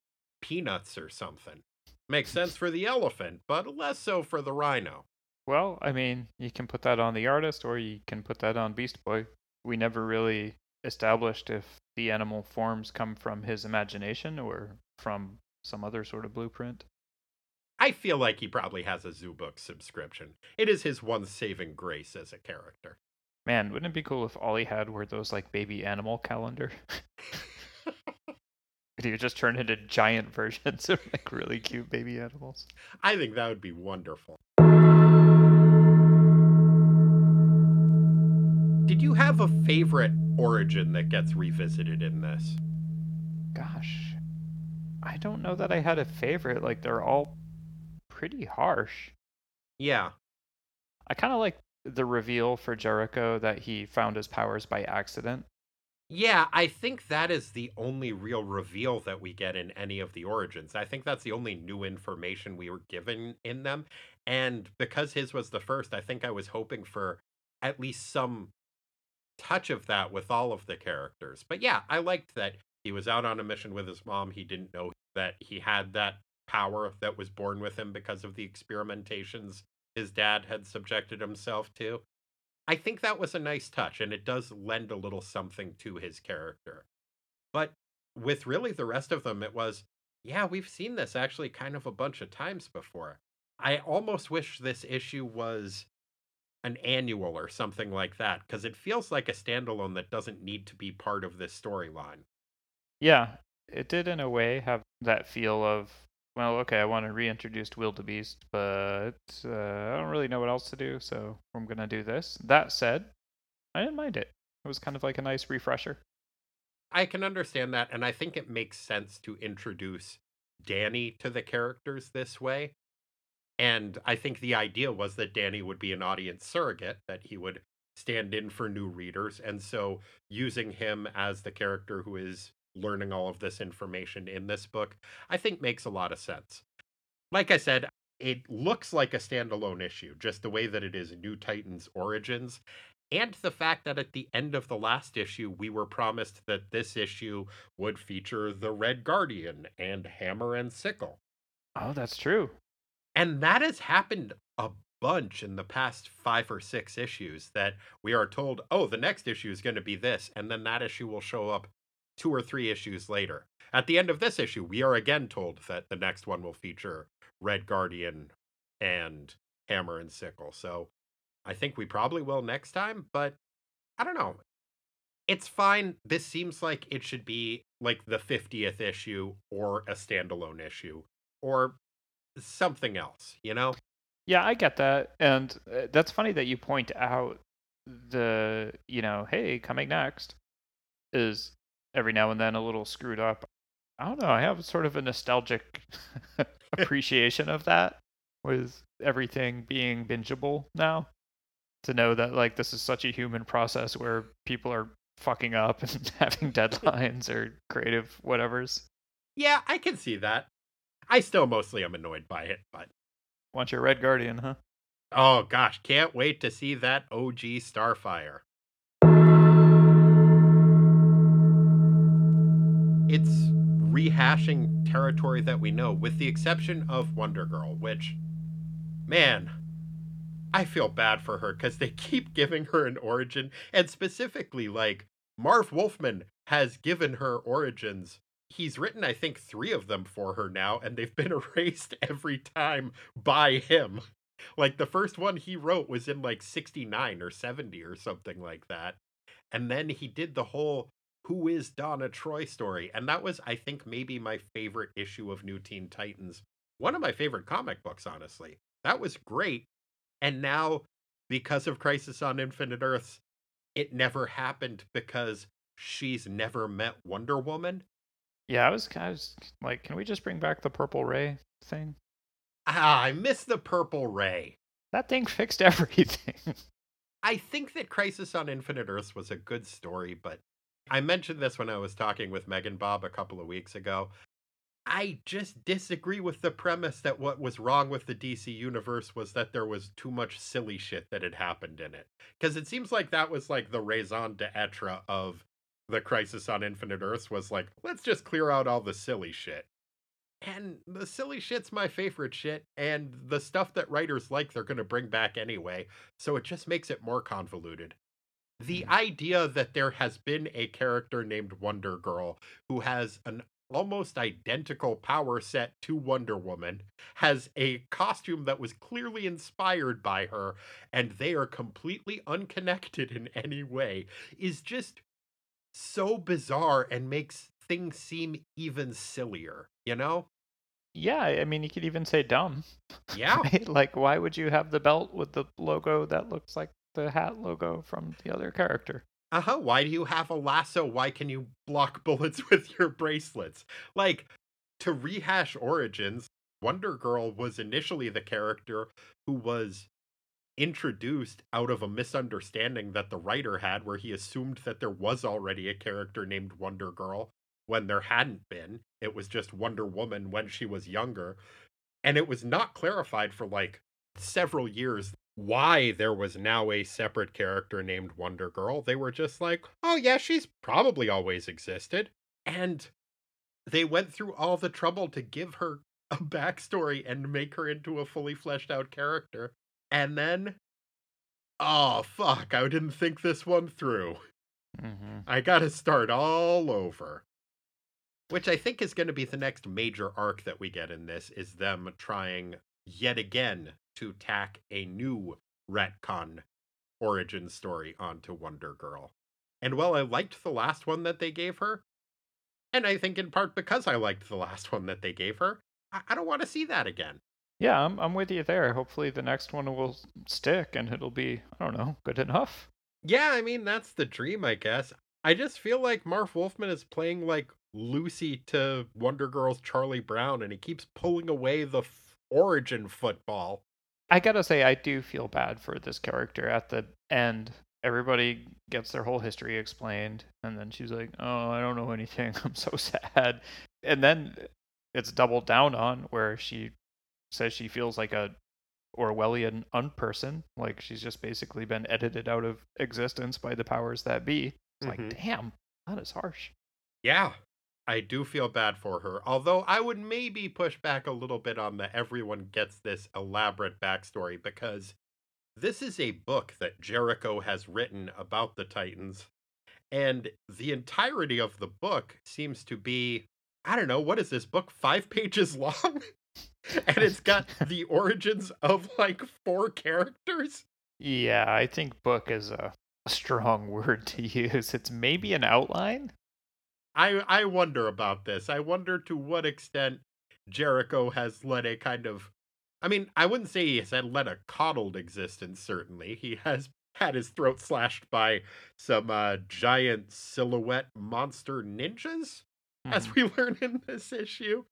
peanuts or something. Makes sense for the elephant, but less so for the rhino. Well, I mean, you can put that on the artist or you can put that on Beast Boy. We never really established if the animal forms come from his imagination or from some other sort of blueprint. I feel like he probably has a Zoo Book subscription. It is his one saving grace as a character. Man, wouldn't it be cool if all he had were those like baby animal calendar? he would just turn into giant versions of like really cute baby animals. I think that would be wonderful. Did you have a favorite origin that gets revisited in this? Gosh, I don't know that I had a favorite. Like they're all pretty harsh. Yeah. I kind of like the reveal for Jericho that he found his powers by accident. Yeah, I think that is the only real reveal that we get in any of the origins. I think that's the only new information we were given in them. And because his was the first, I think I was hoping for at least some touch of that with all of the characters. But yeah, I liked that he was out on a mission with his mom. He didn't know that he had that power that was born with him because of the experimentations his dad had subjected himself to. I think that was a nice touch, and it does lend a little something to his character. But with really the rest of them, it was, yeah, we've seen this actually kind of a bunch of times before. I almost wish this issue was an annual or something like that, because it feels like a standalone that doesn't need to be part of this storyline. Yeah, it did in a way have that feel of, well, okay, I want to reintroduce Wildebeest, but uh, I don't really know what else to do, so I'm going to do this. That said, I didn't mind it. It was kind of like a nice refresher. I can understand that, and I think it makes sense to introduce Danny to the characters this way. And I think the idea was that Danny would be an audience surrogate, that he would stand in for new readers. And so using him as the character who is learning all of this information in this book, I think makes a lot of sense. Like I said, it looks like a standalone issue, just the way that it is New Titans Origins. And the fact that at the end of the last issue, we were promised that this issue would feature the Red Guardian and Hammer and Sickle. Oh, that's true. And that has happened a bunch in the past five or six issues that we are told, oh, the next issue is going to be this. And then that issue will show up two or three issues later. At the end of this issue, we are again told that the next one will feature Red Guardian and Hammer and Sickle. So I think we probably will next time, but I don't know. It's fine. This seems like it should be like the 50th issue or a standalone issue or something else, you know? Yeah, I get that. And uh, that's funny that you point out the, you know, hey, coming next is every now and then a little screwed up. I don't know. I have sort of a nostalgic appreciation of that with everything being bingeable now. To know that like this is such a human process where people are fucking up and having deadlines or creative whatevers. Yeah, I can see that. I still mostly am annoyed by it, but Want your Red Guardian, huh? oh gosh, can't wait to see that OG Starfire. It's rehashing territory that we know, with the exception of Wonder Girl, which, man, I feel bad for her because they keep giving her an origin, and specifically, like, Marv Wolfman has given her origins. He's written, I think, three of them for her now, and they've been erased every time by him. Like the first one he wrote was in like 69 or 70 or something like that. And then he did the whole Who is Donna Troy story. And that was, I think, maybe my favorite issue of New Teen Titans. One of my favorite comic books, honestly. That was great. And now, because of Crisis on Infinite Earths, it never happened because she's never met Wonder Woman. Yeah, I was kind of like, can we just bring back the Purple Ray thing? Ah, I miss the Purple Ray. That thing fixed everything. I think that Crisis on Infinite Earths was a good story, but I mentioned this when I was talking with Megan Bob a couple of weeks ago. I just disagree with the premise that what was wrong with the DC universe was that there was too much silly shit that had happened in it. Because it seems like that was like the raison d'etre of the Crisis on Infinite Earths was like, let's just clear out all the silly shit. And the silly shit's my favorite shit, and the stuff that writers like they're going to bring back anyway, so it just makes it more convoluted. The mm-hmm. idea that there has been a character named Wonder Girl who has an almost identical power set to Wonder Woman, has a costume that was clearly inspired by her, and they are completely unconnected in any way, is just so bizarre and makes things seem even sillier, you know? Yeah, I mean, you could even say dumb. Yeah. Like, why would you have the belt with the logo that looks like the hat logo from the other character? Uh huh. Why do you have a lasso? Why can you block bullets with your bracelets? Like, to rehash origins, Wonder Girl was initially the character who was introduced out of a misunderstanding that the writer had, where he assumed that there was already a character named Wonder Girl when there hadn't been. It was just Wonder Woman when she was younger. And it was not clarified for like several years why there was now a separate character named Wonder Girl. They were just like, oh, yeah, she's probably always existed. And they went through all the trouble to give her a backstory and make her into a fully fleshed out character. And then, oh, fuck, I didn't think this one through. Mm-hmm. I gotta start all over. Which I think is going to be the next major arc that we get in this is them trying yet again to tack a new retcon origin story onto Wonder Girl. And while I liked the last one that they gave her, and I think in part because I liked the last one that they gave her, I, I don't want to see that again. Yeah, I'm I'm with you there. Hopefully the next one will stick and it'll be, I don't know, good enough. Yeah, I mean that's the dream, I guess. I just feel like Marv Wolfman is playing like Lucy to Wonder Girl's Charlie Brown, and he keeps pulling away the f- origin football. I gotta say, I do feel bad for this character at the end. Everybody gets their whole history explained, and then she's like, "Oh, I don't know anything. I'm so sad." And then it's doubled down on where she says she feels like a Orwellian unperson, like she's just basically been edited out of existence by the powers that be. It's Mhm. like, damn, that is harsh. Yeah, I do feel bad for her. Although I would maybe push back a little bit on the everyone gets this elaborate backstory because this is a book that Jericho has written about the Titans. And the entirety of the book seems to be, I don't know, what is this book? Five pages long? and it's got the origins of like four characters. Yeah, I think book is a strong word to use. It's maybe an outline. I I wonder about this. I wonder to what extent Jericho has led a kind of I mean, I wouldn't say he has led a coddled existence, certainly. He has had his throat slashed by some uh, giant silhouette monster ninjas, as Mhm. we learn in this issue.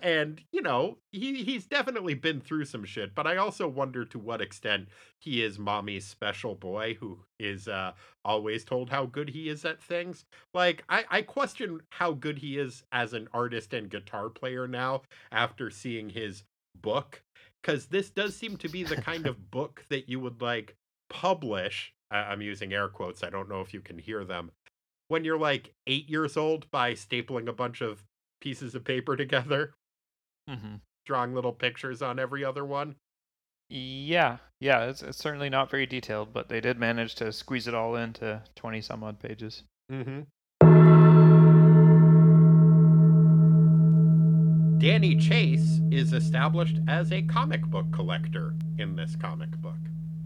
And, you know, he he's definitely been through some shit, but I also wonder to what extent he is mommy's special boy who is uh always told how good he is at things. Like I I question how good he is as an artist and guitar player now after seeing his book cuz this does seem to be the kind of book that you would like publish. I- I'm using air quotes. I don't know if you can hear them. When you're like 8 years old by stapling a bunch of pieces of paper together hmm drawing little pictures on every other one. Yeah, yeah, it's, it's certainly not very detailed, but they did manage to squeeze it all into 20 some odd pages. Mm-hmm. Danny Chase is established as a comic book collector in this comic book,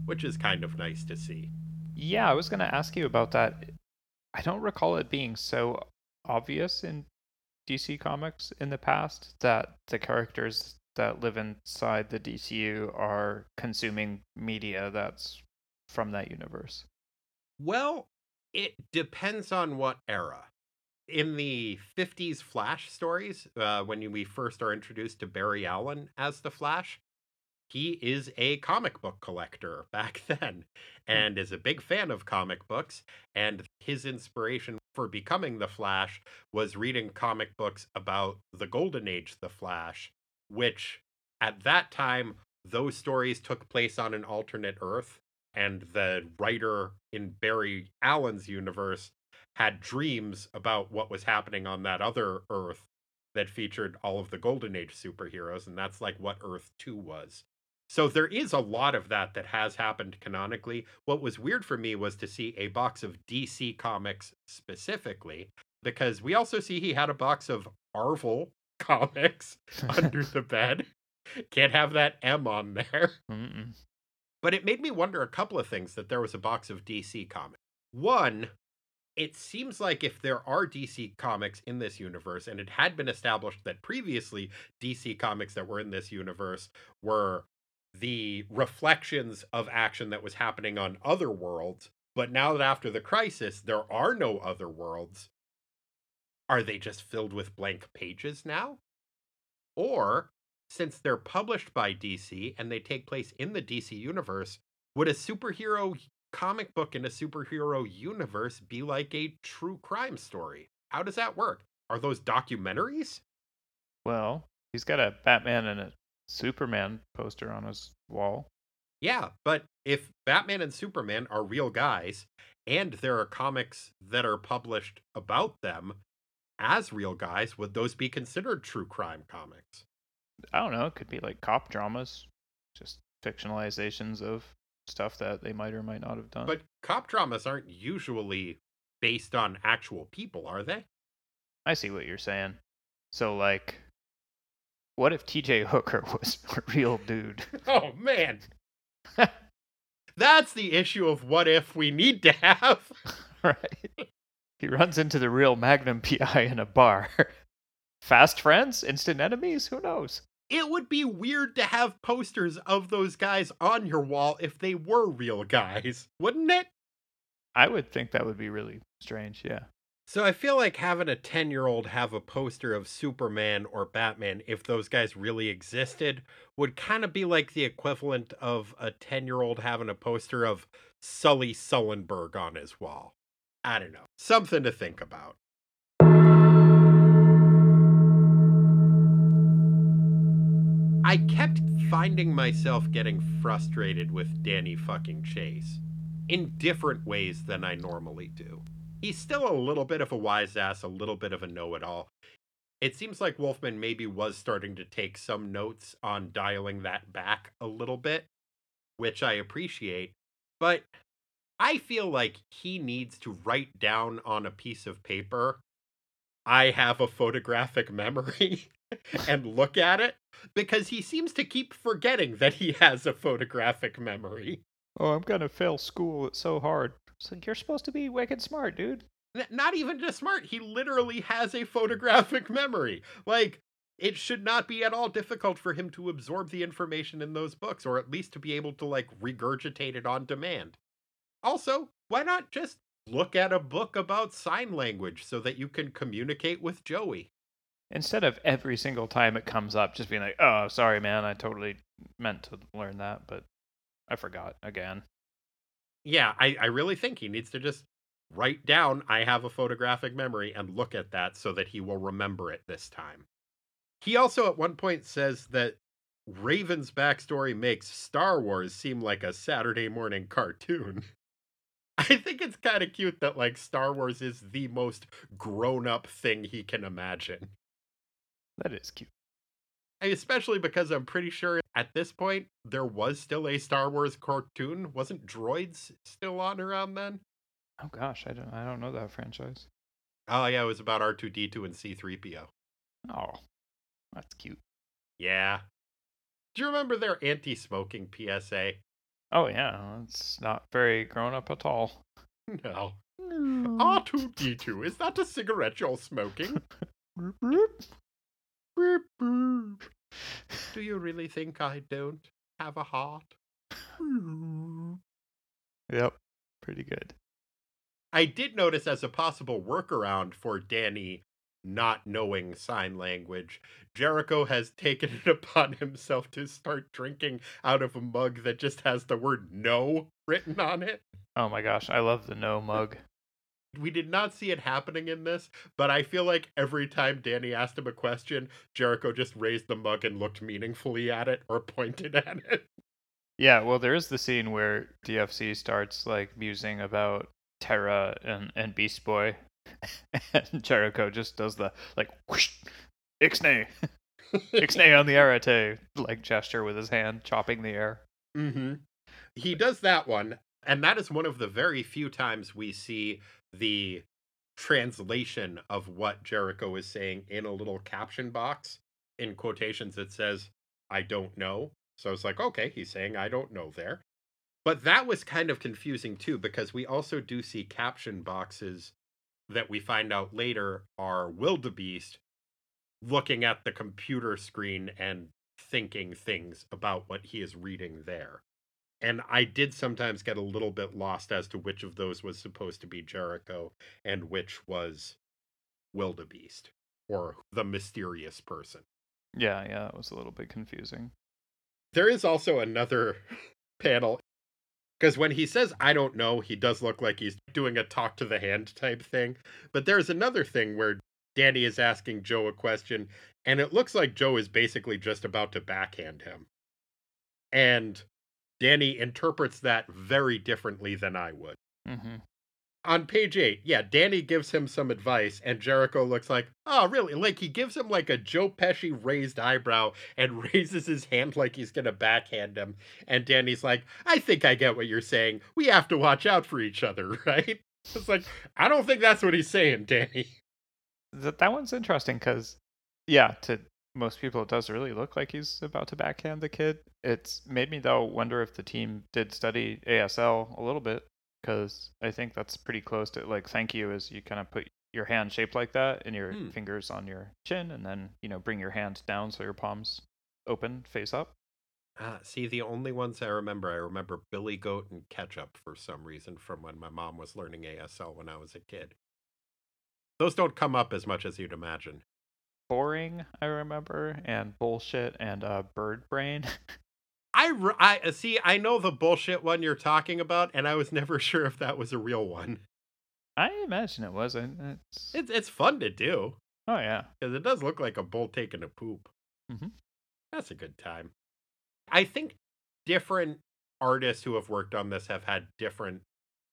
which is kind of nice to see. Yeah, I was going to ask you about that. I don't recall it being so obvious in DC Comics in the past that the characters that live inside the DCU are consuming media that's from that universe. Well, it depends on what era. In the 50s Flash stories, uh, when we first are introduced to Barry Allen as the Flash, he is a comic book collector back then hmm. and is a big fan of comic books. And his inspiration for becoming the Flash was reading comic books about the Golden Age, the Flash, which at that time, those stories took place on an alternate Earth. And the writer in Barry Allen's universe had dreams about what was happening on that other Earth that featured all of the Golden Age superheroes. And that's like what Earth 2 was. So there is a lot of that that has happened canonically. What was weird for me was to see a box of DC comics specifically, because we also see he had a box of Marvel comics under the bed. Can't have that M on there. Mm-mm. But it made me wonder a couple of things that there was a box of DC comics. One, it seems like if there are DC comics in this universe, and it had been established that previously DC comics that were in this universe were the reflections of action that was happening on other worlds. But now that after the crisis, there are no other worlds, are they just filled with blank pages now? Or, since they're published by DC and they take place in the DC universe, would a superhero comic book in a superhero universe be like a true crime story? How does that work? Are those documentaries? Well, he's got a Batman and a Superman poster on his wall. Yeah, but if Batman and Superman are real guys and there are comics that are published about them as real guys, would those be considered true crime comics? I don't know. It could be like cop dramas, just fictionalizations of stuff that they might or might not have done. But cop dramas aren't usually based on actual people, are they? I see what you're saying. So, like, what if TJ Hooker was a real dude? Oh, man. That's the issue of what if we need to have. right. He runs into the real Magnum PI in a bar. Fast friends? Instant enemies? Who knows? It would be weird to have posters of those guys on your wall if they were real guys, wouldn't it? I would think that would be really strange, yeah. So I feel like having a 10 year old have a poster of Superman or Batman, if those guys really existed, would kind of be like the equivalent of a 10 year old having a poster of Sully Sullenberg on his wall. I don't know. Something to think about. I kept finding myself getting frustrated with Danny fucking Chase in different ways than I normally do. He's still a little bit of a wise ass, a little bit of a know it all. It seems like Wolfman maybe was starting to take some notes on dialing that back a little bit, which I appreciate. But I feel like he needs to write down on a piece of paper, I have a photographic memory, and look at it because he seems to keep forgetting that he has a photographic memory. Oh, I'm gonna fail school. It's so hard. It's like you're supposed to be wicked smart, dude. Not even just smart, he literally has a photographic memory. Like, it should not be at all difficult for him to absorb the information in those books, or at least to be able to, like, regurgitate it on demand. Also, why not just look at a book about sign language so that you can communicate with Joey? Instead of every single time it comes up, just being like, "Oh, sorry, man, I totally meant to learn that, but I forgot again." Yeah, I, I really think he needs to just write down, I have a photographic memory, and look at that so that he will remember it this time. He also at one point says that Raven's backstory makes Star Wars seem like a Saturday morning cartoon. I think it's kind of cute that like Star Wars is the most grown up thing he can imagine. That is cute. Especially because I'm pretty sure at this point there was still a Star Wars cartoon. Wasn't Droids still on around then? Oh gosh, I don't I don't know that franchise. Oh yeah, it was about R2D2 and C3PO. Oh, That's cute. Yeah. Do you remember their anti smoking PSA? Oh yeah, it's not very grown up at all. No. R2D2, is that a cigarette you're smoking? Do you really think I don't have a heart? Yep, pretty good. I did notice as a possible workaround for Danny not knowing sign language, Jericho has taken it upon himself to start drinking out of a mug that just has the word no written on it. Oh my gosh, I love the no mug. We did not see it happening in this, but I feel like every time Danny asked him a question, Jericho just raised the mug and looked meaningfully at it or pointed at it. Yeah, well, there is the scene where DFC starts like musing about Terra and, and Beast Boy, and Jericho just does the like whoosh, Ixnay, Ixnay on the arate like gesture with his hand chopping the air. Mm-hmm. He does that one, and that is one of the very few times we see the translation of what Jericho is saying in a little caption box in quotations that says, I don't know. So it's like, okay, he's saying I don't know there. But that was kind of confusing too, because we also do see caption boxes that we find out later are wildebeest looking at the computer screen and thinking things about what he is reading there. And I did sometimes get a little bit lost as to which of those was supposed to be Jericho and which was wildebeest or the mysterious person. Yeah, yeah, that was a little bit confusing. There is also another panel because when he says I don't know, he does look like he's doing a talk to the hand type thing. But there's another thing where Danny is asking Joe a question, and it looks like Joe is basically just about to backhand him. And Danny interprets that very differently than I would. Mm-hmm. On page eight, yeah, Danny gives him some advice, and Jericho looks like, oh, really? Like he gives him like a Joe Pesci raised eyebrow and raises his hand like he's gonna backhand him. And Danny's like, I think I get what you're saying. We have to watch out for each other, right? It's like, I don't think that's what he's saying, Danny. That that one's interesting because, yeah, to most people it does really look like he's about to backhand the kid. It's made me though wonder if the team did study ASL a little bit because I think that's pretty close to like thank you is you kind of put your hand shaped like that and your Hmm. fingers on your chin and then you know bring your hand down so your palms open face up. Uh, see, the only ones I remember, I remember Billy Goat and Ketchup for some reason from when my mom was learning ASL when I was a kid. Those don't come up as much as you'd imagine. Boring, I remember, and bullshit and uh, bird brain. I, I uh, see. I know the bullshit one you're talking about, and I was never sure if that was a real one. I imagine it wasn't. It's, It's it's fun to do oh yeah. because it does look like a bull taking a poop. Mhm. That's a good time. I think different artists who have worked on this have had different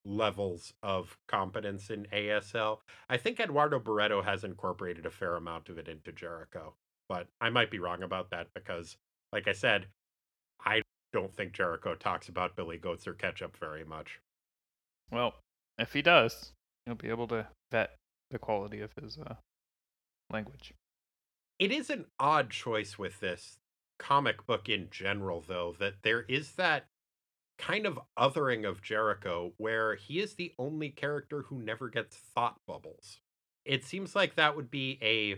levels of competence in ASL. I think Eduardo Barreto has incorporated a fair amount of it into Jericho, but I might be wrong about that because, like I said, I don't think Jericho talks about Billy Goats or Ketchup very much. Well, if he does, he'll be able to vet the quality of his uh, language. It is an odd choice with this comic book in general, though, that there is that kind of othering of Jericho where he is the only character who never gets thought bubbles. It seems like that would be a,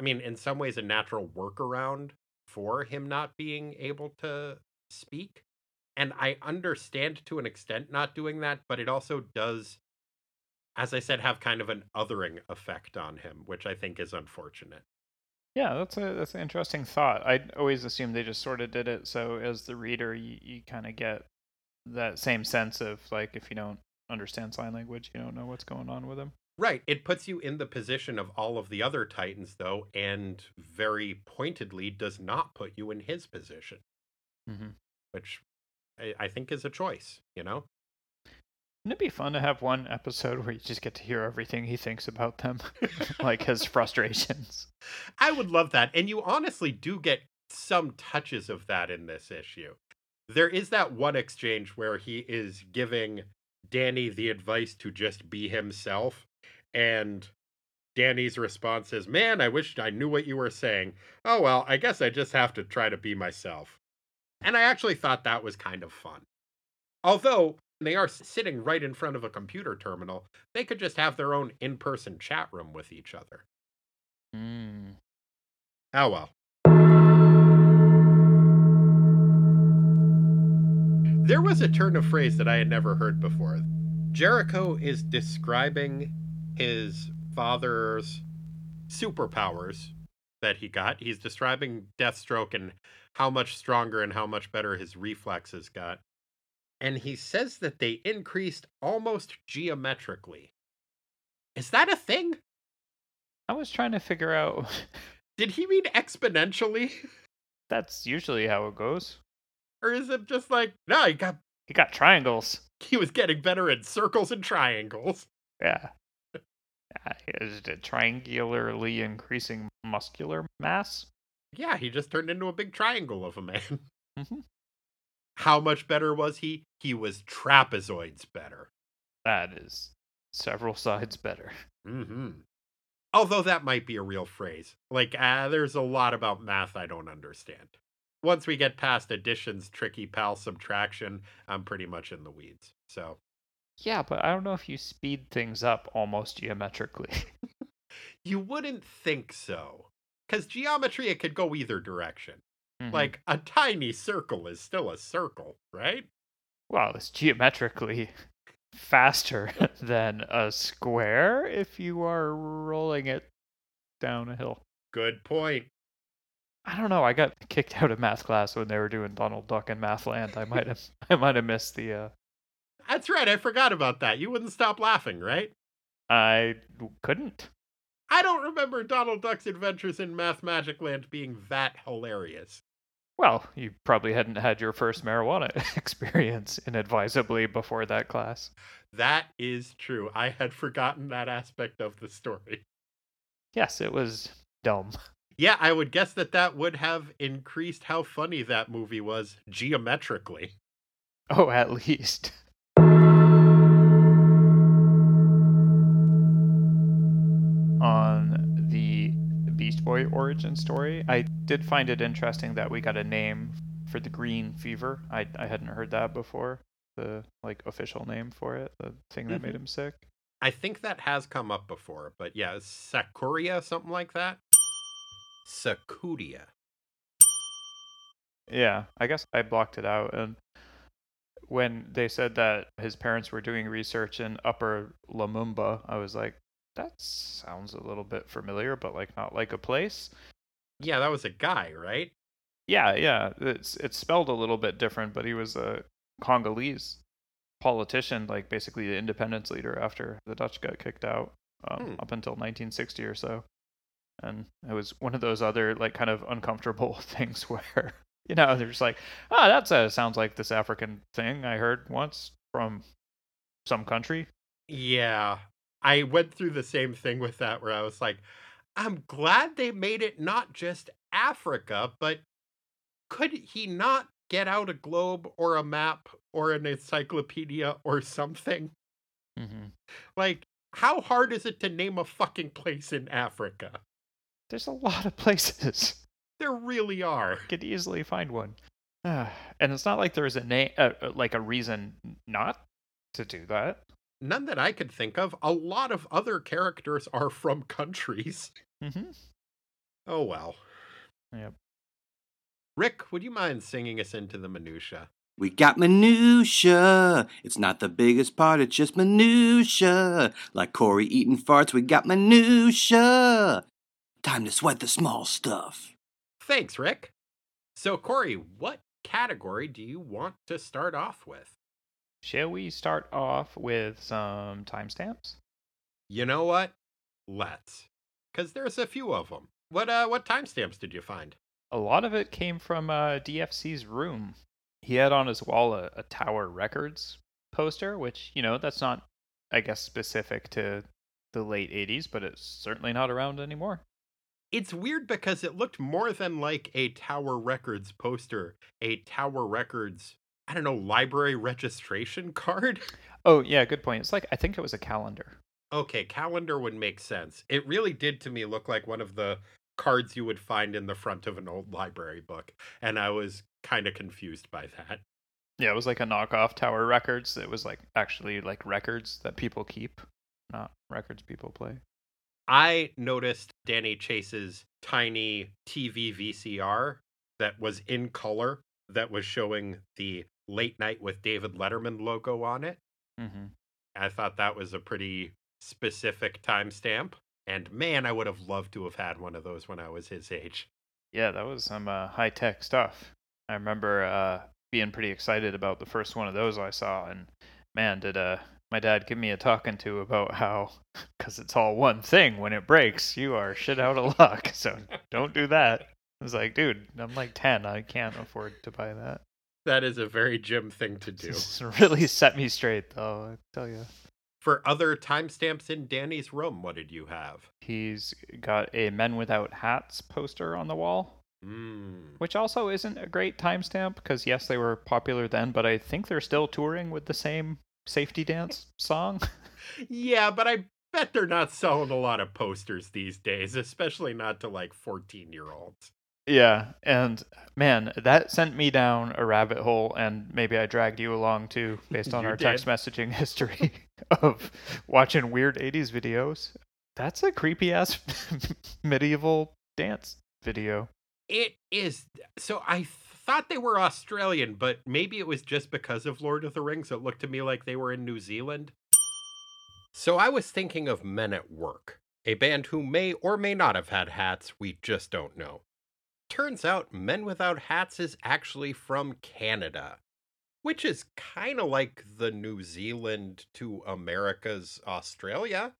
I mean, in some ways, a natural workaround for him not being able to speak. And I understand to an extent not doing that, but it also does, as I said, have kind of an othering effect on him, which I think is unfortunate. Yeah, that's a that's an interesting thought. I always assumed they just sort of did it so as the reader you, you kind of get that same sense of like if you don't understand sign language, you don't know what's going on with them. Right. It puts you in the position of all of the other Titans, though, and very pointedly does not put you in his position, Mm-hmm. which I, I think is a choice, you know? Wouldn't it be fun to have one episode where you just get to hear everything he thinks about them, like his frustrations? I would love that. And you honestly do get some touches of that in this issue. There is that one exchange where he is giving Danny the advice to just be himself, and Danny's response is, Man, I wish I knew what you were saying. Oh, well, I guess I just have to try to be myself. And I actually thought that was kind of fun. Although they are sitting right in front of a computer terminal, they could just have their own in person chat room with each other. Mm. Oh well. There was a turn of phrase that I had never heard before. Jericho is describing his father's superpowers that he got. He's describing Deathstroke and how much stronger and how much better his reflexes got. And he says that they increased almost geometrically. Is that a thing? I was trying to figure out. Did he mean exponentially? That's usually how it goes. Or is it just like, no, he got He got triangles. he was getting better at circles and triangles. Yeah. yeah is it triangularly increasing muscular mass? Yeah, he just turned into a big triangle of a man. Mm-hmm. How much better was he? He was trapezoids better. That is several sides better. Mm-hmm. Although that might be a real phrase. Like, ah, there's a lot about math I don't understand. Once we get past addition's tricky pal subtraction, I'm pretty much in the weeds. So, Yeah, but I don't know if you speed things up almost geometrically. you wouldn't think so. Because geometry, it could go either direction. Mhm. Like, a tiny circle is still a circle, right? well, it's geometrically faster than a square if you are rolling it down a hill. Good point. I don't know. I got kicked out of math class when they were doing Donald Duck and Mathland. I might have I might have missed the uh That's right, I forgot about that. You wouldn't stop laughing, right? I couldn't. I don't remember Donald Duck's adventures in Mathmagic Land being that hilarious. Well, you probably hadn't had your first marijuana experience inadvisably before that class. That is true. I had forgotten that aspect of the story. Yes, it was dumb. Yeah, I would guess that that would have increased how funny that movie was geometrically. Oh, at least. On the Beast Boy origin story, I did find it interesting that we got a name for the green fever. I I hadn't heard that before. The like official name for it, the thing that made Mhm. him sick. I think that has come up before, but yeah, Sakutia, something like that. Sakutia. Yeah, I guess I blocked it out. And when they said that his parents were doing research in Upper Lumumba, I was like, that sounds a little bit familiar, but like not like a place. Yeah, that was a guy, right? Yeah, yeah, it's it's spelled a little bit different, but he was a Congolese politician, like basically the independence leader after the Dutch got kicked out, um, Hmm. up until 1960 or so. And it was one of those other like kind of uncomfortable things where you know they're just like, ah, that's a sounds like this African thing I heard once from some country. Yeah. I went through the same thing with that where I was like, I'm glad they made it not just Africa, but could he not get out a globe or a map or an encyclopedia or something? hmm Like, how hard is it to name a fucking place in Africa? There's a lot of places. There really are. Could easily find one. and it's not like there's a name, uh, uh, like a reason not to do that. None that I could think of. A lot of other characters are from countries. Mm-hmm. Oh well. Yep. Rick, would you mind singing us into the minutia? We got minutia. It's not the biggest part, it's just minutia. Like Corey eating farts, we got minutia. Time to sweat the small stuff. Thanks, Rick. So, Corey, what category do you want to start off with? Shall we start off with some timestamps? You know what? Let's. Because there's a few of them. What, uh, what timestamps did you find? A lot of it came from uh, DFC's room. He had on his wall a, a Tower Records poster, which, you know, that's not, I guess, specific to the late 80s, but it's certainly not around anymore. It's weird because it looked more than like a Tower Records poster, a Tower Records, I don't know, library registration card. Oh, yeah, good point. It's like, I think it was a calendar. Okay, calendar would make sense. It really did to me look like one of the cards you would find in the front of an old library book, and I was kind of confused by that. Yeah, it was like a knockoff Tower Records. It was like actually like records that people keep, not records people play. I noticed Danny Chase's tiny TV VCR that was in color that was showing the Late Night with David Letterman logo on it. Mm-hmm. I thought that was a pretty specific timestamp. And man, I would have loved to have had one of those when I was his age. Yeah, that was some uh, high tech stuff. I remember uh, being pretty excited about the first one of those I saw, and man, did uh, my dad give me a talking to about how, because it's all one thing, when it breaks, you are shit out of luck. So don't do that. I was like, dude, I'm like 10. I can't afford to buy that. That is a very Jim thing to do. This really set me straight, though, I tell you. For other timestamps in Danny's room, what did you have? He's got a Men Without Hats poster on the wall, Mm. which also isn't a great timestamp because, yes, they were popular then, but I think they're still touring with the same safety dance song. Yeah, but I bet they're not selling a lot of posters these days, especially not to like 14 year olds. yeah, and man, that sent me down a rabbit hole, and maybe I dragged you along too, based on our text messaging history of watching weird 80s videos. That's a creepy ass medieval dance video. It is. So I thought they were Australian, but maybe it was just because of Lord of the Rings. It looked to me like they were in New Zealand. So I was thinking of Men at Work, a band who may or may not have had hats, we just don't know. Turns out Men Without Hats is actually from Canada, which is kind of like the New Zealand to America's Australia.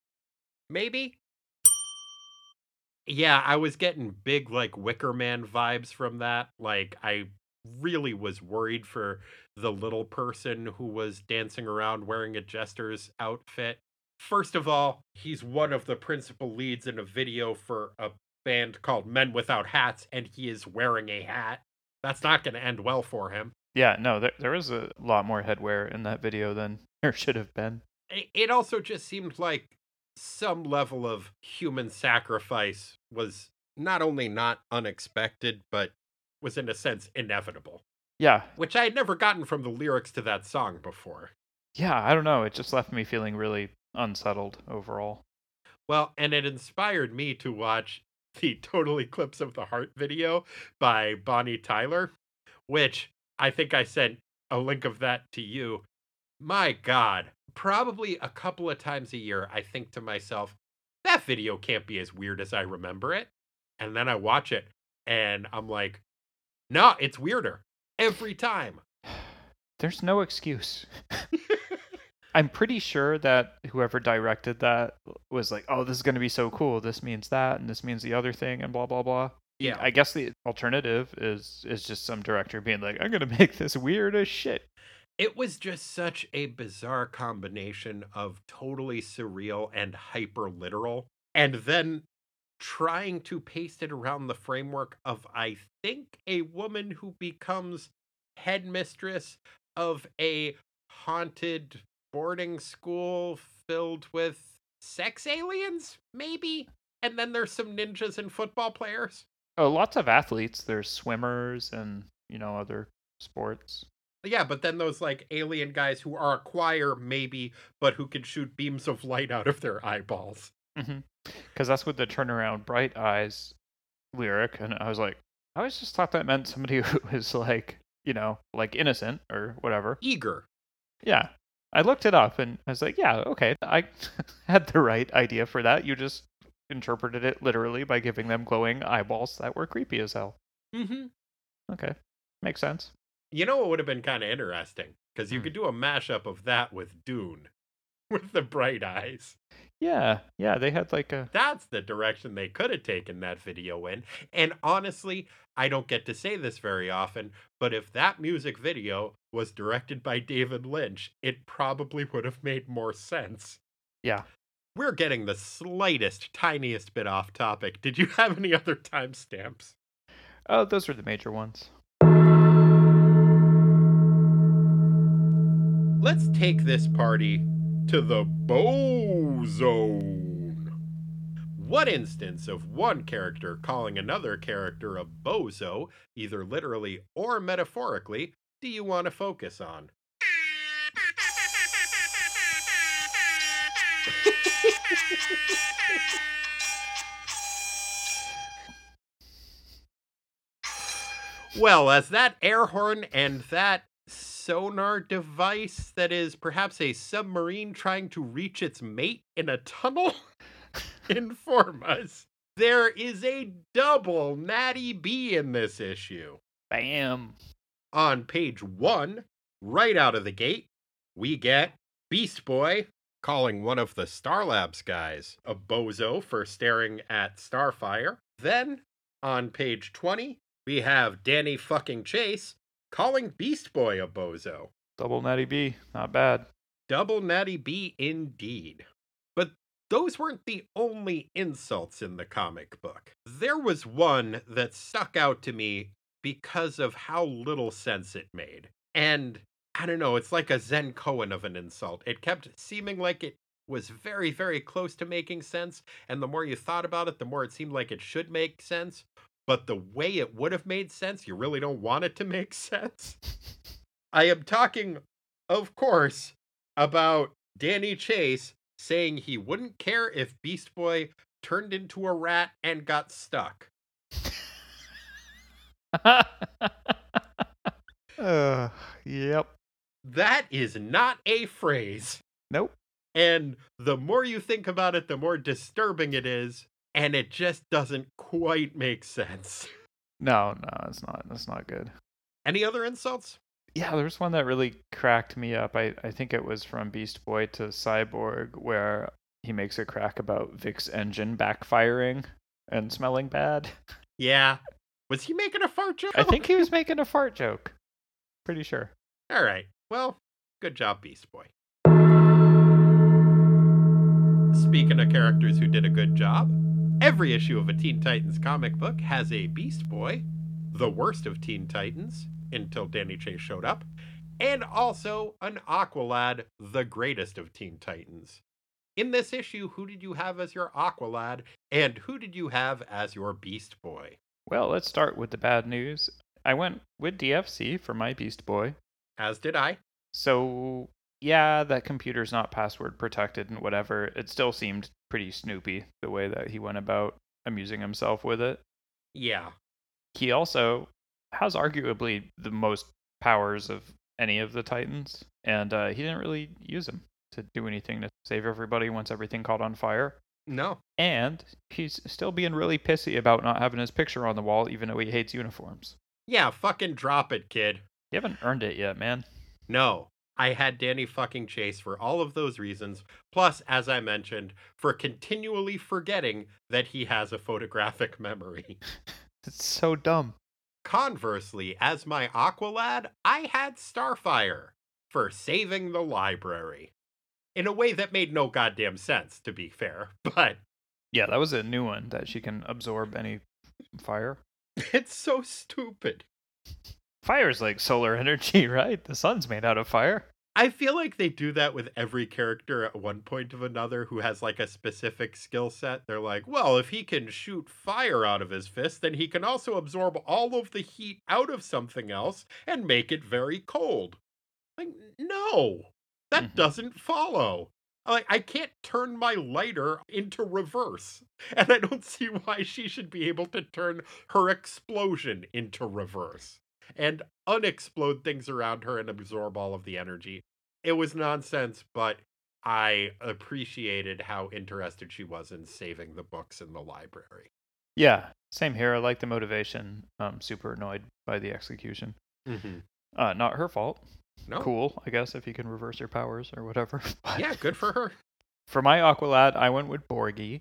Maybe? Yeah, I was getting big, like, Wicker Man vibes from that. Like, I really was worried for the little person who was dancing around wearing a jester's outfit. First of all, he's one of the principal leads in a video for a band called Men Without Hats, and he is wearing a hat. That's not going to end well for him. Yeah, no, there there was a lot more headwear in that video than there should have been. It also just seemed like some level of human sacrifice was not only not unexpected, but was in a sense inevitable, Yeah, which I had never gotten from the lyrics to that song before. yeah, I don't know. It just left me feeling really unsettled overall. Well, and it inspired me to watch the Total Eclipse of the Heart video by Bonnie Tyler, which I think I sent a link of that to you. My God, probably a couple of times a year, I think to myself, that video can't be as weird as I remember it. And then I watch it and I'm like, no, it's weirder every time. There's no excuse. I'm pretty sure that whoever directed that was like, "Oh, this is going to be so cool. This means that, and this means the other thing, and blah blah blah." Yeah. I guess the alternative is is just some director being like, "I'm going to make this weird as shit." It was just such a bizarre combination of totally surreal and hyper literal, and then trying to paste it around the framework of, I think, a woman who becomes headmistress of a haunted boarding school filled with sex aliens, maybe? And then there's some ninjas and football players. Oh, lots of athletes. There's swimmers and you know other sports. Yeah, but then those like alien guys who are a choir, maybe, but who can shoot beams of light out of their eyeballs. Because that's what the turnaround bright eyes lyric, and I was like, I always just thought that meant somebody who was like, you know, like innocent or whatever. Eager. Yeah. I looked it up and I was like, yeah, okay. I had the right idea for that. You just interpreted it literally by giving them glowing eyeballs that were creepy as hell. Mm-hmm. Okay. Makes sense. You know what would have been kind of interesting? Because you Hmm. could do a mashup of that with Dune, with the bright eyes. Yeah. Yeah. They had like a. That's the direction they could have taken that video in. And honestly, I don't get to say this very often, but if that music video was directed by David Lynch, it probably would have made more sense. Yeah. We're getting the slightest, tiniest bit off topic. Did you have any other timestamps? Oh, those were the major ones. Let's take this party to the Bozone. What instance of one character calling another character a bozo, either literally or metaphorically, do you want to focus on? well, as that air horn and that sonar device that is perhaps a submarine trying to reach its mate in a tunnel inform us, there is a double Natty B in this issue. Bam. On page one, right out of the gate, we get Beast Boy calling one of the Star Labs guys a bozo for staring at Starfire. Then, on page 20, we have Danny fucking Chase calling Beast Boy a bozo. Double Natty B. Not bad. Double Natty B indeed. But those weren't the only insults in the comic book. There was one that stuck out to me because of how little sense it made. And I don't know, it's like a Zen koan of an insult. It kept seeming like it was very, very close to making sense. And the more you thought about it, the more it seemed like it should make sense. But the way it would have made sense, you really don't want it to make sense. I am talking, of course, about Danny Chase saying he wouldn't care if Beast Boy turned into a rat and got stuck. uh, yep. That is not a phrase. Nope. And the more you think about it, the more disturbing it is. And it just doesn't quite make sense. No, no, it's not. That's not good. Any other insults? Yeah, there's one that really cracked me up. I, I think it was from Beast Boy to Cyborg, where he makes a crack about Vic's engine backfiring and smelling bad. Yeah. Was he making a fart joke? I think he was making a fart joke. Pretty sure. All right. Well, good job, Beast Boy. Speaking of characters who did a good job, every issue of a Teen Titans comic book has a Beast Boy, the worst of Teen Titans until Danny Chase showed up, and also an Aqualad, the greatest of Teen Titans. In this issue, who did you have as your Aqualad, and who did you have as your Beast Boy? Well, let's start with the bad news. I went with DFC for my Beast Boy. As did I. So, yeah, that computer's not password protected and whatever. It still seemed pretty snoopy the way that he went about amusing himself with it. Yeah. He also has arguably the most powers of any of the Titans, and uh, he didn't really use them to do anything to save everybody once everything caught on fire. No. And he's still being really pissy about not having his picture on the wall, even though he hates uniforms. Yeah, fucking drop it, kid. You haven't earned it yet, man. No. I had Danny fucking Chase for all of those reasons. Plus, as I mentioned, for continually forgetting that he has a photographic memory. It's so dumb. Conversely, as my Aqualad, I had Starfire for saving the library. In a way that made no goddamn sense, to be fair, but Yeah, that was a new one that she can absorb any fire. it's so stupid. Fire's like solar energy, right? The sun's made out of fire. I feel like they do that with every character at one point of another who has like a specific skill set. They're like, well, if he can shoot fire out of his fist, then he can also absorb all of the heat out of something else and make it very cold. Like, no, that Mhm. doesn't follow. Like, I can't turn my lighter into reverse. And I don't see why she should be able to turn her explosion into reverse and unexplode things around her and absorb all of the energy. It was nonsense, but I appreciated how interested she was in saving the books in the library. Yeah, same here. I like the motivation. Um, super annoyed by the execution. Mm-hmm. Uh, not her fault. No, Cool, I guess, if you can reverse your powers or whatever. But yeah, good for her. For my Aqualad, I went with Borgie.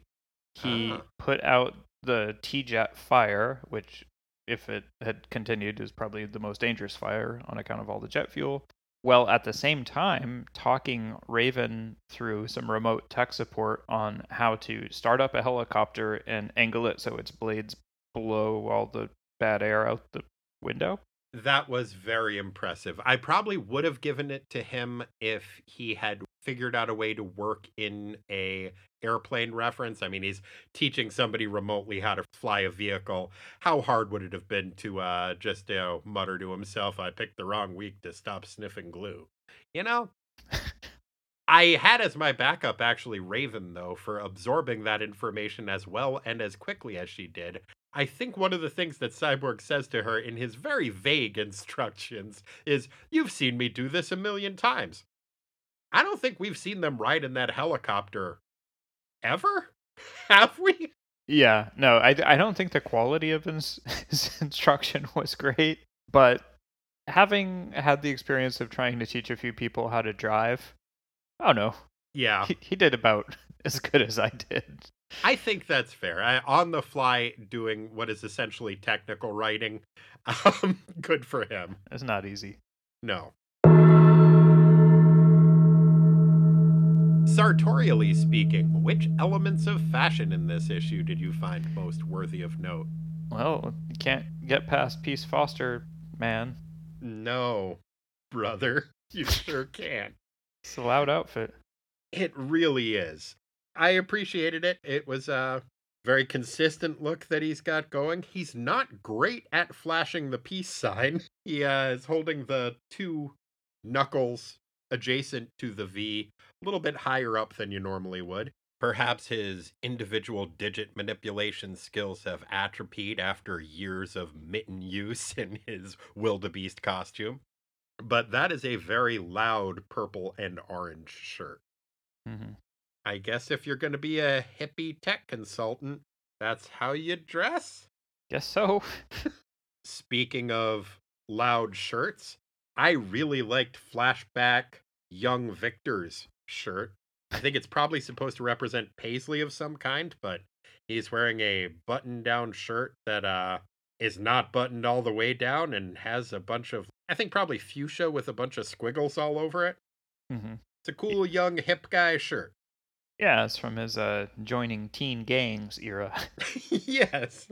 He Ah. put out the T-Jet fire, which, if it had continued, is probably the most dangerous fire on account of all the jet fuel. While at the same time talking Raven through some remote tech support on how to start up a helicopter and angle it so its blades blow all the bad air out the window. That was very impressive. I probably would have given it to him if he had figured out a way to work in a airplane reference. I mean, he's teaching somebody remotely how to fly a vehicle. How hard would it have been to uh, just you know, mutter to himself, "I picked the wrong week to stop sniffing glue"? You know. I had as my backup actually Raven though for absorbing that information as well and as quickly as she did. I think one of the things that Cyborg says to her in his very vague instructions is, You've seen me do this a million times. I don't think we've seen them ride in that helicopter ever. Have we? Yeah, no, I, I don't think the quality of his, his instruction was great, but having had the experience of trying to teach a few people how to drive, oh no, Yeah. he, he did about as good as I did. I think that's fair. I, on the fly, doing what is essentially technical writing. Um, good for him. It's not easy. No. Sartorially speaking, which elements of fashion in this issue did you find most worthy of note? Well, you can't get past Peace Foster, man. No, brother, you sure can. It's a loud outfit. It really is. I appreciated it. It was a very consistent look that he's got going. He's not great at flashing the peace sign. He uh, is holding the two knuckles adjacent to the V, a little bit higher up than you normally would. Perhaps his individual digit manipulation skills have atrophied after years of mitten use in his wildebeest costume. But that is a very loud purple and orange shirt. Mm-hmm. I guess if you're going to be a hippie tech consultant, that's how you dress. Guess so. Speaking of loud shirts, I really liked Flashback Young Victor's shirt. I think it's probably supposed to represent Paisley of some kind, but he's wearing a button down shirt that uh is not buttoned all the way down and has a bunch of I think probably fuchsia with a bunch of squiggles all over it. hmm It's a cool young hip guy shirt. Yeah, it's from his uh, joining teen gangs era. yes.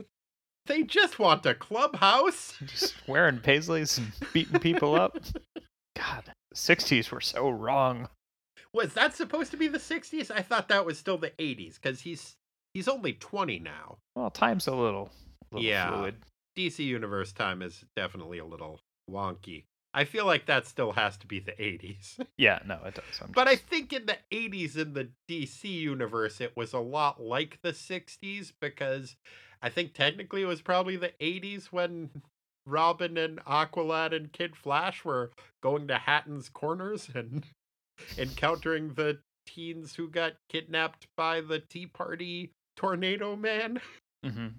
They just want a clubhouse. Just wearing paisleys and beating people up. God, the 60s were so wrong. Was that supposed to be the 60s? I thought that was still the 80s cuz he's he's only 20 now. Well, time's a little, little Yeah. fluid. DC Universe time is definitely a little wonky. I feel like that still has to be the 80s. Yeah, no, it does. I'm but I think in the 80s in the DC universe it was a lot like the 60s because I think technically it was probably the 80s when Robin and Aqualad and Kid Flash were going to Hatton's Corners and encountering the teens who got kidnapped by the Tea Party Tornado Man. Mhm.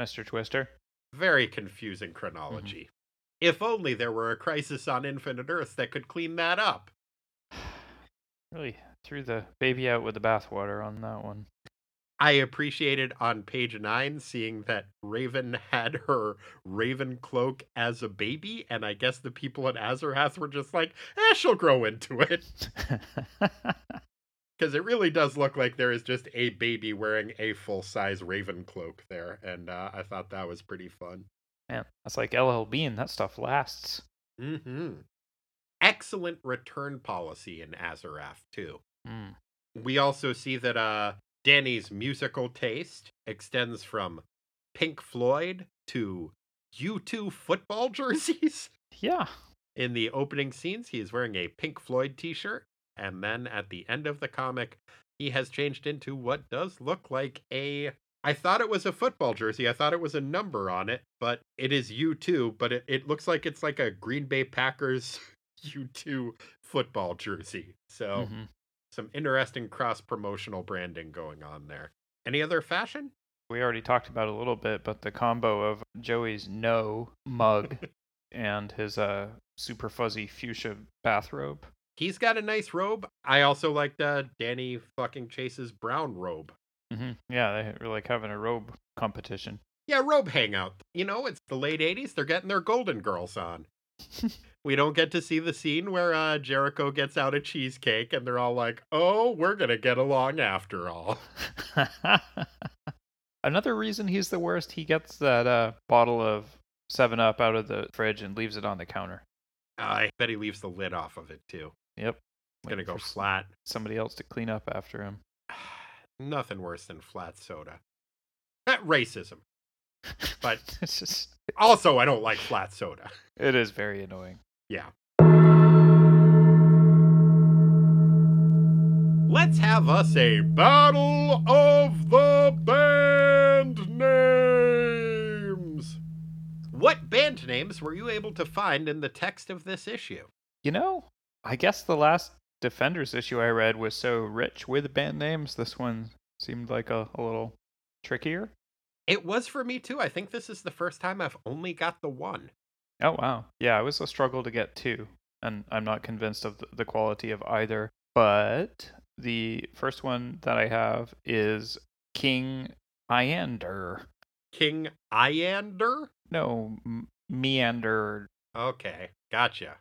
Mr. Twister. Very confusing chronology. If only there were a crisis on Infinite Earth that could clean that up. Really threw the baby out with the bathwater on that one. I appreciated on page nine seeing that Raven had her Raven cloak as a baby, and I guess the people at Azarath were just like, eh, she'll grow into it. Because it really does look like there is just a baby wearing a full size Raven cloak there, and uh, I thought that was pretty fun. Man, that's like LL Bean. That stuff lasts. hmm Excellent return policy in Azarath, too. Mm. We also see that uh, Danny's musical taste extends from Pink Floyd to U2 football jerseys. Yeah. In the opening scenes, he is wearing a Pink Floyd t shirt. And then at the end of the comic, he has changed into what does look like a. I thought it was a football jersey. I thought it was a number on it, but it is U2, but it, it looks like it's like a Green Bay Packers U2 football jersey. So Mhm. Some interesting cross promotional branding going on there. Any other fashion? We already talked about a little bit, but the combo of Joey's no mug and his uh super fuzzy fuchsia bathrobe. He's got a nice robe. I also liked uh, Danny fucking Chase's brown robe. hmm Yeah, they were like having a robe competition. Yeah, robe hangout. You know, it's the late 80s. They're getting their Golden Girls on. we don't get to see the scene where uh, Jericho gets out a cheesecake and they're all like, oh, we're going to get along after all. Another reason he's the worst, he gets that uh, bottle of Seven Up out of the fridge and leaves it on the counter. I bet he leaves the lid off of it too. Yep. Gonna go for flat. Somebody else to clean up after him. Nothing worse than flat soda. That racism. But it's just also, I don't like flat soda. it is very annoying. Yeah. Let's have us a battle of the band names. What band names were you able to find in the text of this issue? You know, I guess the last Defenders issue I read was so rich with band names. This one seemed like a, a little trickier. It was for me too. I think this is the first time I've only got the one. Oh wow, yeah, it was a struggle to get two, and I'm not convinced of the, quality of either. But the first one that I have is King Iander. King Iander? No, M- Meander. Okay, gotcha.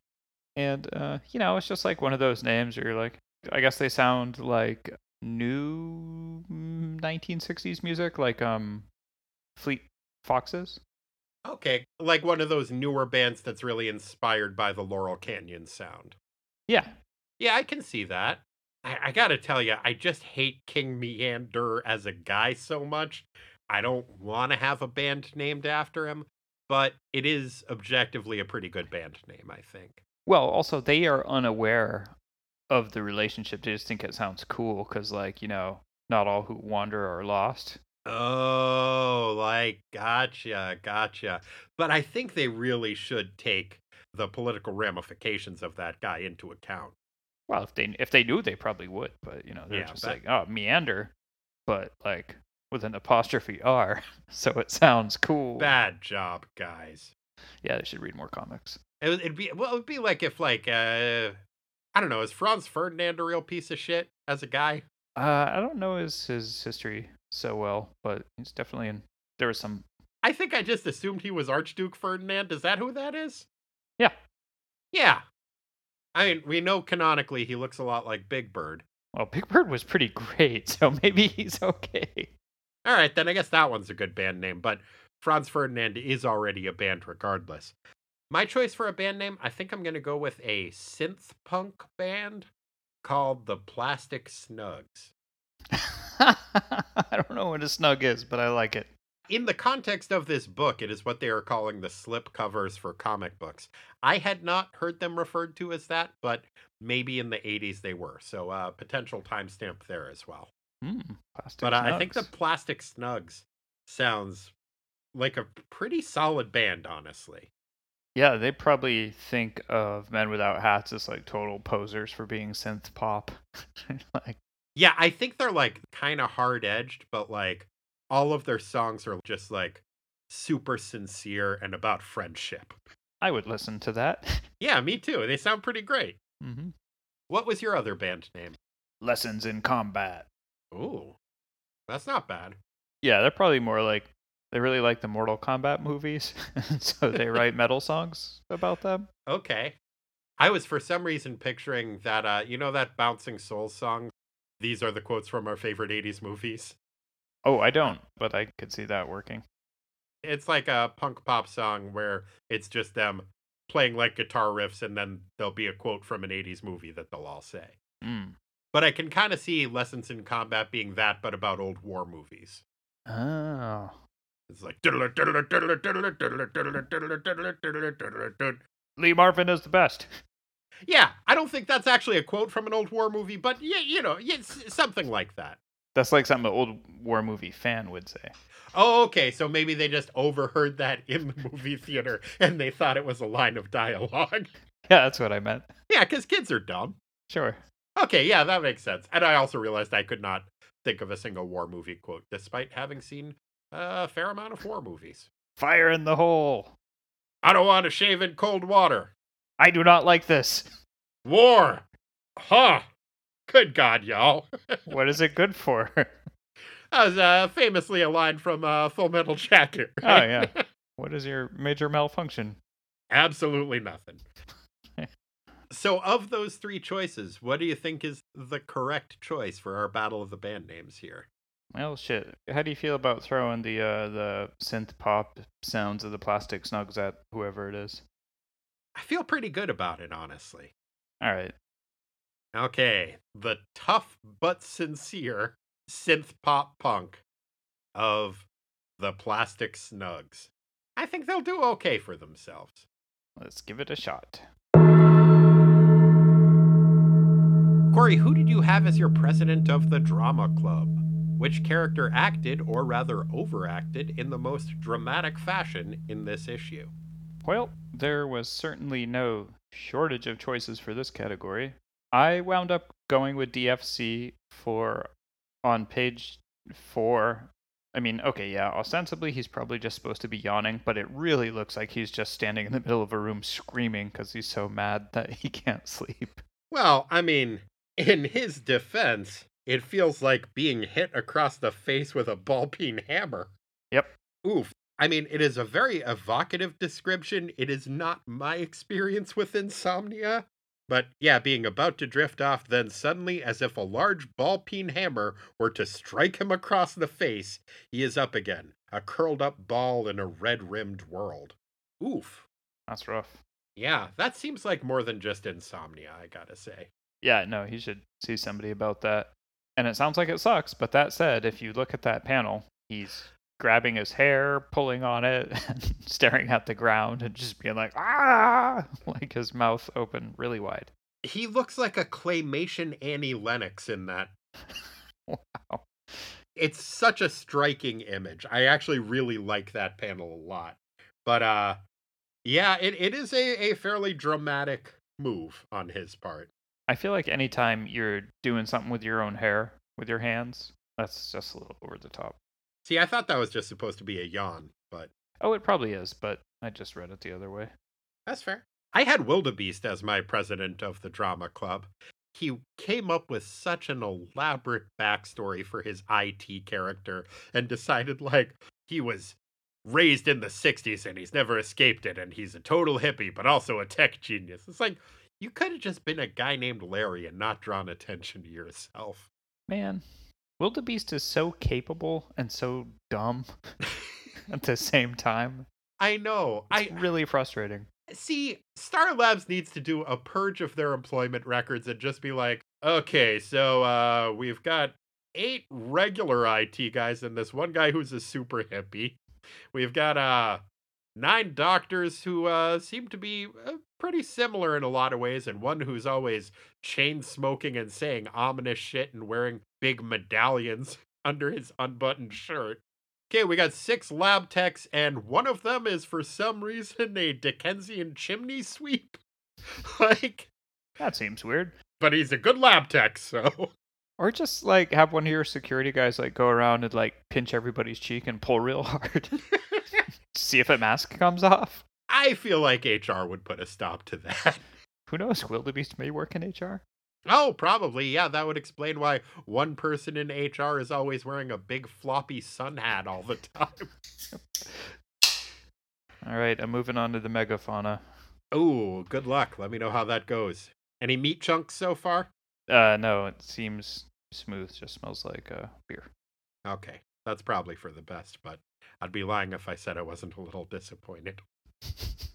And uh, you know, it's just like one of those names where you're like, I guess they sound like new mm, 1960s music, like um, Fleet Foxes. Okay, like one of those newer bands that's really inspired by the Laurel Canyon sound. Yeah, Yeah, I can see that. I, I gotta tell you, I just hate King Meander as a guy so much. I don't want to have a band named after him, but it is objectively a pretty good band name, I think. Well, also they are unaware of the relationship. They just think it sounds cool because, like, you know, not all who wander are lost. Oh, like, gotcha, gotcha. But I think they really should take the political ramifications of that guy into account. Well, if they if they knew, they probably would. But you know, they're Yeah, just but- like, oh, meander, but like with an apostrophe R, so it sounds cool. Bad job, guys. Yeah, they should read more comics. It would it'd be well, it'd be like if like uh I don't know, is Franz Ferdinand a real piece of shit as a guy? Uh, I don't know his his history so well, but he's definitely in. There was some. I think I just assumed he was Archduke Ferdinand. Is that who that is? Yeah. Yeah. I mean, we know canonically he looks a lot like Big Bird. Well, Big Bird was pretty great, so maybe he's okay. All right, then I guess that one's a good band name, but Franz Ferdinand is already a band regardless. My choice for a band name, I think I'm going to go with a synth punk band called the Plastic Snugs. I don't know what a snug is, but I like it. in the context of this book, it is what they are calling the slip covers for comic books. I had not heard them referred to as that, but maybe in the 80s they were. So, uh, potential timestamp there as well. Mm, But uh, I think the Plastic Snugs sounds like a pretty solid band, honestly. Yeah, they probably think of Men Without Hats as like total posers for being synth pop. like, Yeah, I think they're like kind of hard edged, but like all of their songs are just like super sincere and about friendship. I would listen to that. Yeah, me too. They sound pretty great. hmm What was your other band name? Lessons in combat. Ooh, that's not bad. Yeah, they're probably more like they really like the Mortal Kombat movies, so they write metal songs about them. Okay. I was for some reason picturing that uh you know that bouncing souls song? These are the quotes from our favorite 80s movies. Oh, I don't, but I could see that working. It's like a punk pop song where it's just them playing like guitar riffs and then there'll be a quote from an 80s movie that they'll all say. Mm. But I can kind of see Lessons in Combat being that but about old war movies. Oh. It's like Lee Marvin is the best. Yeah, I don't think that's actually a quote from an old war movie, but yeah, you know, it's something like that. That's like something an old war movie fan would say. Oh, okay. So maybe they just overheard that in the movie theater and they thought it was a line of dialogue. Yeah, that's what I meant. Yeah, because kids are dumb. Sure. Okay, yeah, that makes sense. And I also realized I could not think of a single war movie quote, despite having seen a fair amount of war movies. Fire in the hole. I don't want to shave in cold water. I do not like this. War. Huh. Good God, y'all. What is it good for? That was uh, famously a line from uh, Full Metal Jacket. Oh, yeah. what is your major malfunction? Absolutely nothing. so, of those three choices, what do you think is the correct choice for our Battle of the Band names here? Well, shit. How do you feel about throwing the uh, the synth pop sounds of the plastic snugs at whoever it is? I feel pretty good about it, honestly. All right. Okay, the tough but sincere synth pop punk of the Plastic Snugs. I think they'll do okay for themselves. Let's give it a shot. Corey, who did you have as your president of the drama club? Which character acted, or rather overacted, in the most dramatic fashion in this issue? Well, there was certainly no shortage of choices for this category. I wound up going with DFC for on page four. I mean, okay, yeah, ostensibly he's probably just supposed to be yawning, but it really looks like he's just standing in the middle of a room screaming because he's so mad that he can't sleep. Well, I mean, in his defense, it feels like being hit across the face with a ball peen hammer. Yep. Oof. I mean, it is a very evocative description. It is not my experience with insomnia. But yeah, being about to drift off, then suddenly, as if a large ball peen hammer were to strike him across the face, he is up again, a curled up ball in a red rimmed world. Oof. That's rough. Yeah, that seems like more than just insomnia, I gotta say. Yeah, no, he should see somebody about that. And it sounds like it sucks, but that said, if you look at that panel, he's grabbing his hair, pulling on it, and staring at the ground and just being like, ah, like his mouth open really wide. He looks like a claymation Annie Lennox in that. wow. It's such a striking image. I actually really like that panel a lot. But uh yeah, it, it is a, a fairly dramatic move on his part. I feel like anytime you're doing something with your own hair with your hands, that's just a little over the top. See, I thought that was just supposed to be a yawn, but Oh, it probably is, but I just read it the other way. that's fair. I had Wildebeest as my president of the drama club. He came up with such an elaborate backstory for his IT character and decided like he was raised in the 60s and he's never escaped it and he's a total hippie but also a tech genius. It's like you could have just been a guy named Larry and not drawn attention to yourself. Man, Wildebeest is so capable and so dumb at the same time. I know. It's I really frustrating. see Star Labs needs to do a purge of their employment records and just be like, okay, so uh we've got eight regular IT guys and this one guy who's a super hippie. We've got uh nine doctors who uh seem to be uh, pretty similar in a lot of ways and one who's always chain smoking and saying ominous shit and wearing big medallions under his unbuttoned shirt. Okay, we got six lab techs, and one of them is for some reason a Dickensian chimney sweep. like, That seems weird. but he's a good lab tech, so. Or just like have one of your security guys like go around and like pinch everybody's cheek and pull real hard. See if a mask comes off. I feel like HR would put a stop to that. Who knows? Wildebeest may work in HR. Oh, probably. Yeah, that would explain why one person in HR is always wearing a big floppy sun hat all the time. All right, I'm moving on to the megafauna. Oh, good luck. Let me know how that goes. Any meat chunks so far? Uh, no, it seems smooth. Just smells like uh, beer. Okay, that's probably for the best, but I'd be lying if I said I wasn't a little disappointed.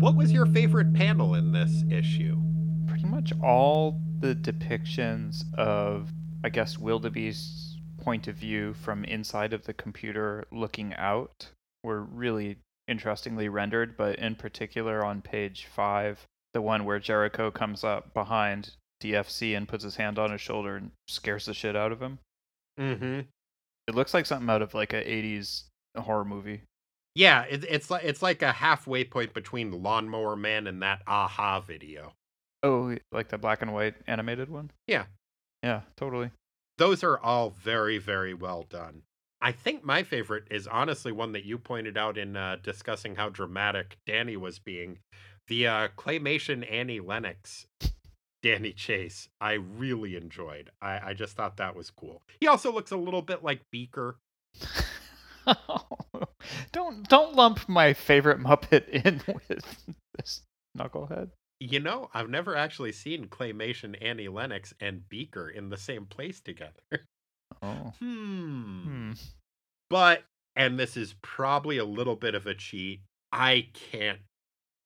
What was your favorite panel in this issue? Pretty much all the depictions of, I guess, wildebeest's point of view from inside of the computer looking out were really interestingly rendered, but in particular on page five, the one where Jericho comes up behind DFC and puts his hand on his shoulder and scares the shit out of him. Mm-hmm. It looks like something out of like a 80s horror movie. Yeah, it, it's like it's like a halfway point between Lawnmower Man and that Aha video. Oh, like the black and white animated one? Yeah. Yeah, totally. Those are all very, very well done. I think my favorite is honestly one that you pointed out in uh, discussing how dramatic Danny was being. The uh, claymation Annie Lennox, Danny Chase, I really enjoyed. I, I just thought that was cool. He also looks a little bit like Beaker. don't don't lump my favorite Muppet in with this knucklehead. You know, I've never actually seen Claymation Annie Lennox and Beaker in the same place together. Oh. Hmm. Hmm. But, and this is probably a little bit of a cheat, I can't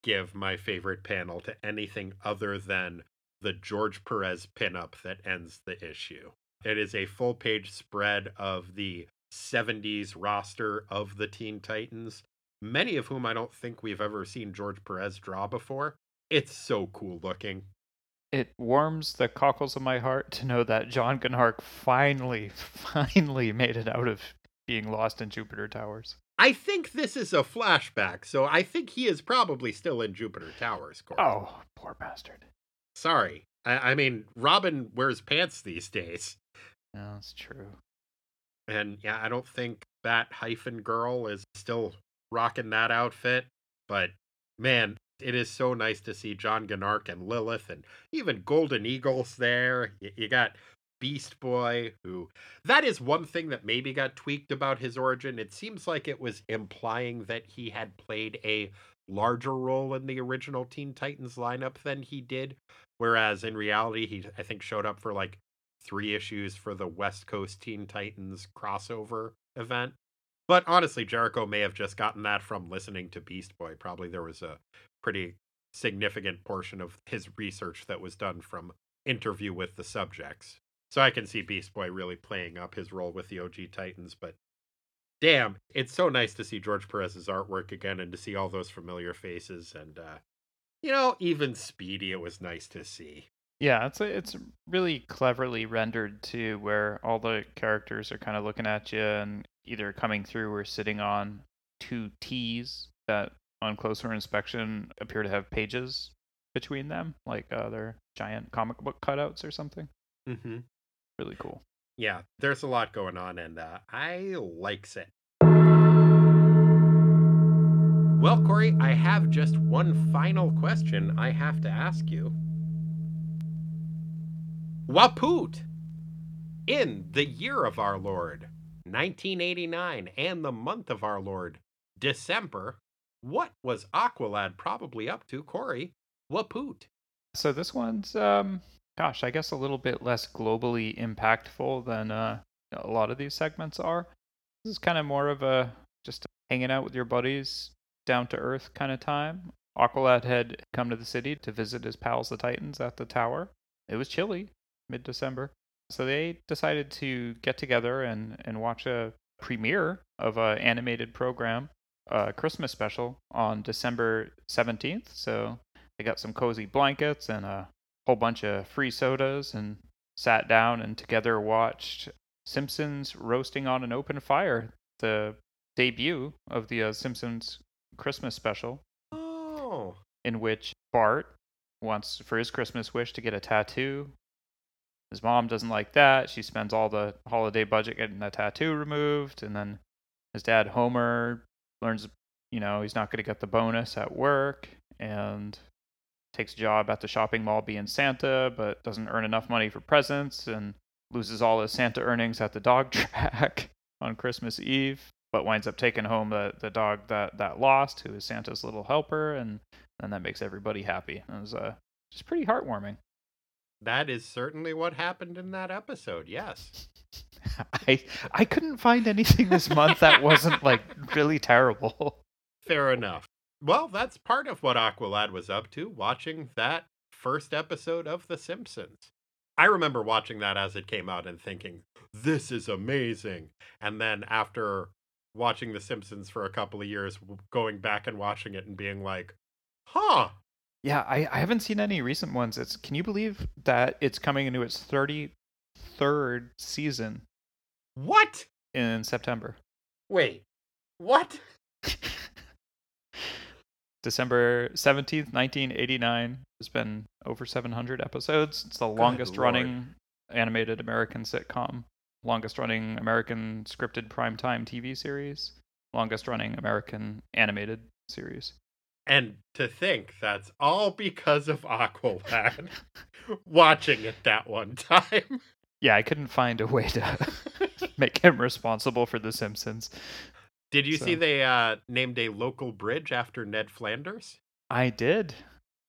give my favorite panel to anything other than the George Perez pinup that ends the issue. It is a full page spread of the 70s roster of the Teen Titans, many of whom I don't think we've ever seen George Perez draw before. It's so cool looking. It warms the cockles of my heart to know that John Gnarrk finally, finally made it out of being lost in Jupiter Towers. I think this is a flashback, so I think he is probably still in Jupiter Towers. Corey. Oh, poor bastard. sorry. I, I mean, Robin wears pants these days, No, that's true. And yeah, I don't think that hyphen girl is still rocking that outfit. But man, it is so nice to see John Gnarrk and Lilith, and even Golden Eagles there. You got Beast Boy, who that is one thing that maybe got tweaked about his origin. It seems like it was implying that he had played a larger role in the original Teen Titans lineup than he did, whereas in reality, he I think showed up for like three issues for the West Coast Teen Titans crossover event. But honestly, Jericho may have just gotten that from listening to Beast Boy. Probably there was a pretty significant portion of his research that was done from interview with the subjects. So I can see Beast Boy really playing up his role with the OG Titans, but damn, it's so nice to see George Perez's artwork again and to see all those familiar faces and uh you know, even Speedy it was nice to see. Yeah, it's a, it's really cleverly rendered too, where all the characters are kind of looking at you and either coming through or sitting on two T's that, on closer inspection, appear to have pages between them, like uh, they're giant comic book cutouts or something. Mm-hmm. Really cool. Yeah, there's a lot going on, and uh, I likes it. Well, Corey, I have just one final question I have to ask you. Wapoot, in the year of our Lord, 1989, and the month of our Lord, December, what was Aqualad probably up to, Corey? Wapoot. So this one's, um, gosh, I guess a little bit less globally impactful than uh, a lot of these segments are. This is kind of more of a just hanging out with your buddies, down to earth kind of time. Aqualad had come to the city to visit his pals, the Titans, at the tower. It was chilly, mid December. So they decided to get together and, and watch a premiere of an animated program, a Christmas special, on December 17th. So they got some cozy blankets and a whole bunch of free sodas and sat down and together watched Simpsons roasting on an open fire, the debut of the uh, Simpsons Christmas special, Oh. in which Bart wants for his Christmas wish to get a tattoo. His mom doesn't like that. She spends all the holiday budget getting the tattoo removed, and then his dad Homer learns, you know, he's not going to get the bonus at work, and takes a job at the shopping mall being Santa, but doesn't earn enough money for presents, and loses all his Santa earnings at the dog track on Christmas Eve, but winds up taking home the, the dog that, that lost, who is Santa's little helper, and and that makes everybody happy. It was uh, just pretty heartwarming. That is certainly what happened in that episode, yes. I I couldn't find anything this month that wasn't like really terrible. Fair enough. Well, that's part of what Aqualad was up to, watching that first episode of The Simpsons. I remember watching that as it came out and thinking, this is amazing. And then after watching The Simpsons for a couple of years, going back and watching it and being like, huh, Yeah, I, I haven't seen any recent ones. It's can you believe that it's coming into its thirty third season what? in September. Wait, what? December 17th, 1989. It's been over 700 episodes. It's the longest Lord. running animated American sitcom, longest running American scripted primetime TV series, longest running American animated series. And to think that's all because of Aqualad watching it that one time. Yeah, I couldn't find a way to make him responsible for The Simpsons. Did you see they uh, named a local bridge after Ned Flanders? I did.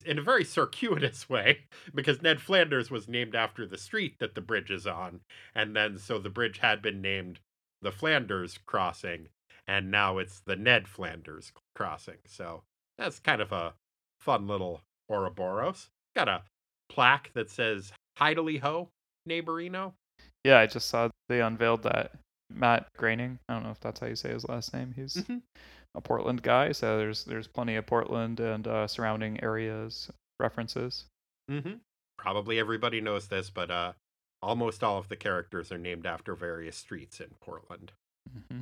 in a very circuitous way because Ned Flanders was named after the street that the bridge is on. And then so the bridge had been named the Flanders Crossing, and now it's the Ned Flanders Crossing. So that's kind of a fun little Ouroboros. Got a plaque that says Heidely Ho, Neighborino. Yeah, I just saw they unveiled that. Matt Groening, I don't know if that's how you say his last name. He's Mhm. a Portland guy, so there's there's plenty of Portland and uh, surrounding areas references. Mm-hmm. Probably everybody knows this, but uh, almost all of the characters are named after various streets in Portland. hmm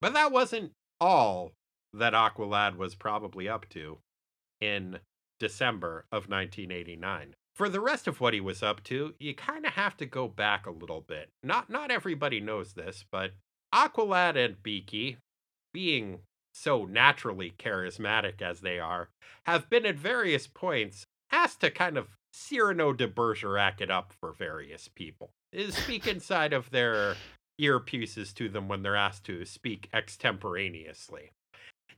But that wasn't all that Aqualad was probably up to in December of 1989. For the rest of what he was up to, you kind of have to go back a little bit. Not not everybody knows this, but Aqualad and Beaky, being so naturally charismatic as they are, have been at various points asked to kind of Cyrano de Bergerac it up for various people. Uh, speak inside of their earpieces to them when they're asked to speak extemporaneously.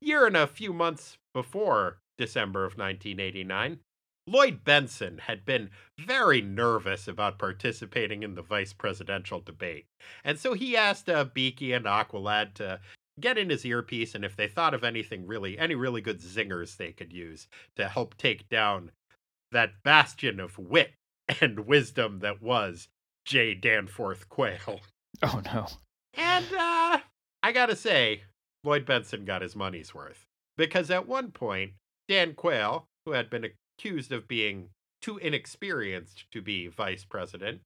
Year and a few months before December of 1989, Lloyd Bentsen had been very nervous about participating in the vice presidential debate. And so he asked uh, Beaky and Aqualad to get in his earpiece and if they thought of anything really, any really good zingers they could use to help take down that bastion of wit and wisdom that was J. Danforth Quayle. Oh no. And uh, I gotta say, Lloyd Bentsen got his money's worth. Because at one point, Dan Quayle, who had been accused of being too inexperienced to be vice president,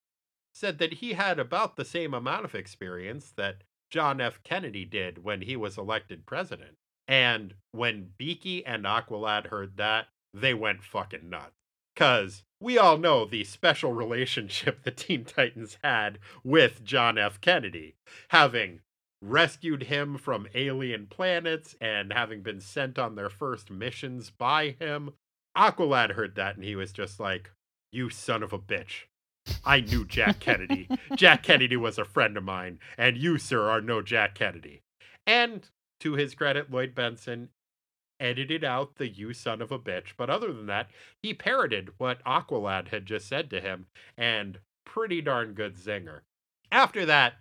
said that he had about the same amount of experience that John F. Kennedy did when he was elected president. And when Beaky and Aqualad heard that, they went fucking nuts. Because we all know the special relationship the Teen Titans had with John F. Kennedy, having rescued him from alien planets and having been sent on their first missions by him. Aqualad heard that and he was just like, You son of a bitch. I knew Jack Kennedy. Jack Kennedy was a friend of mine, and you, sir, are no Jack Kennedy. And to his credit, Lloyd Bentsen edited out the you son of a bitch. But other than that, he parroted what Aqualad had just said to him, and pretty darn good zinger. After that,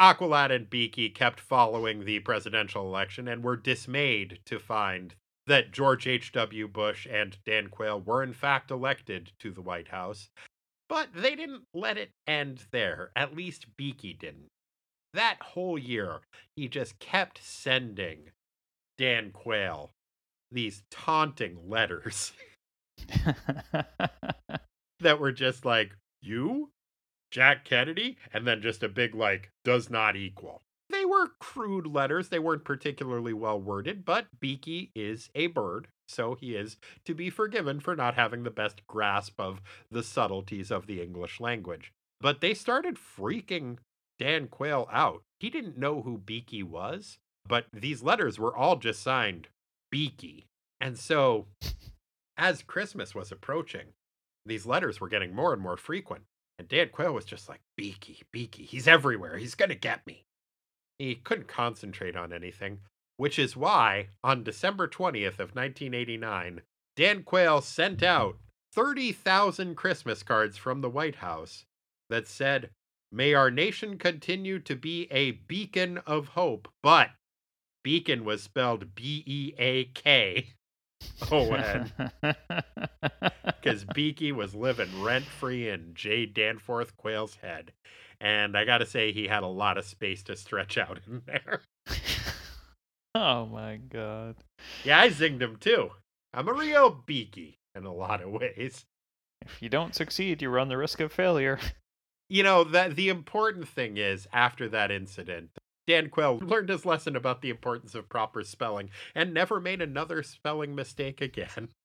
Aqualad and Beaky kept following the presidential election and were dismayed to find that George H.W. Bush and Dan Quayle were in fact elected to the White House. But they didn't let it end there. At least Beaky didn't. That whole year, he just kept sending Dan Quayle these taunting letters that were just like, You? Jack Kennedy? And then just a big, like, does not equal. They were crude letters. They weren't particularly well worded, but Beaky is a bird, so he is to be forgiven for not having the best grasp of the subtleties of the English language. But they started freaking Dan Quayle out. He didn't know who Beaky was, but these letters were all just signed Beaky. And so, as Christmas was approaching, these letters were getting more and more frequent. And Dan Quayle was just like, Beaky, Beaky, he's everywhere. He's going to get me. He couldn't concentrate on anything, which is why, on December 20th of 1989, Dan Quayle sent out 30,000 Christmas cards from the White House that said, May our nation continue to be a beacon of hope. But beacon was spelled B E A K O N because Beaky was living rent free in J. Danforth Quayle's head. And I got to say, he had a lot of space to stretch out in there. oh my god. Yeah, I zinged him too. I'm a real Beaky in a lot of ways. If you don't succeed, you run the risk of failure. You know, that the important thing is after that incident, Dan Quayle learned his lesson about the importance of proper spelling and never made another spelling mistake again.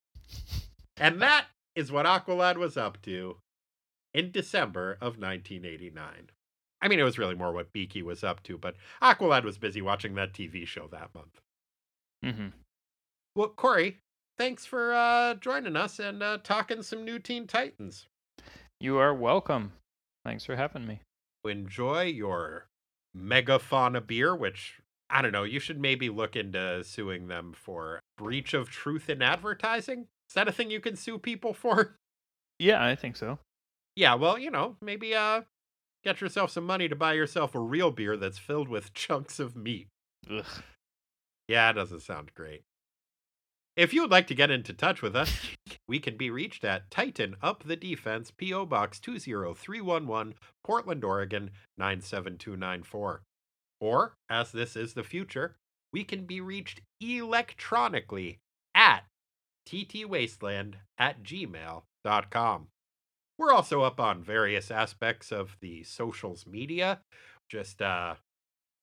And that is what Aqualad was up to in December of 1989. I mean, it was really more what Beaky was up to, but Aqualad was busy watching that TV show that month. Mm-hmm. Well, Corey, thanks for uh, joining us and uh, talking some new Teen Titans. You are welcome. Thanks for having me. Enjoy your megafauna beer, which I don't know, you should maybe look into suing them for breach of truth in advertising. Is that a thing you can sue people for? Yeah, I think so. Yeah, well, you know, maybe uh get yourself some money to buy yourself a real beer that's filled with chunks of meat. Ugh. Yeah, it doesn't sound great. If you would like to get into touch with us, we can be reached at Tighten Up the Defense, P.O. Box 20311, Portland, Oregon 97294. Or, as this is the future, we can be reached electronically at ttwasteland at gmail.com. We're also up on various aspects of the socials media. Just, uh,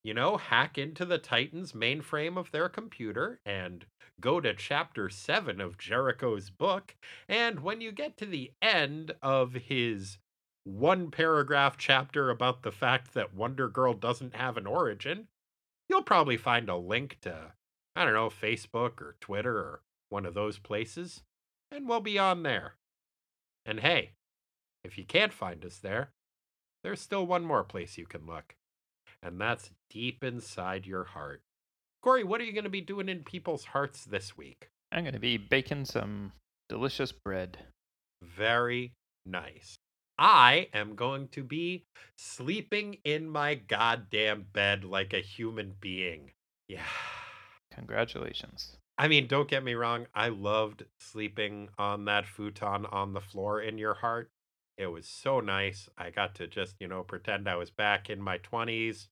you know, hack into the Titans mainframe of their computer and go to chapter 7 of Jericho's book. And when you get to the end of his one paragraph chapter about the fact that Wonder Girl doesn't have an origin, you'll probably find a link to, I don't know, Facebook or Twitter or one of those places, and we'll be on there. And hey, if you can't find us there, there's still one more place you can look, and that's deep inside your heart. Corey, what are you going to be doing in people's hearts this week? I'm going to be baking some delicious bread. Very nice. I am going to be sleeping in my goddamn bed like a human being. Yeah. Congratulations. I mean, don't get me wrong. I loved sleeping on that futon on the floor in your heart. It was so nice. I got to just, you know, pretend I was back in my 20s.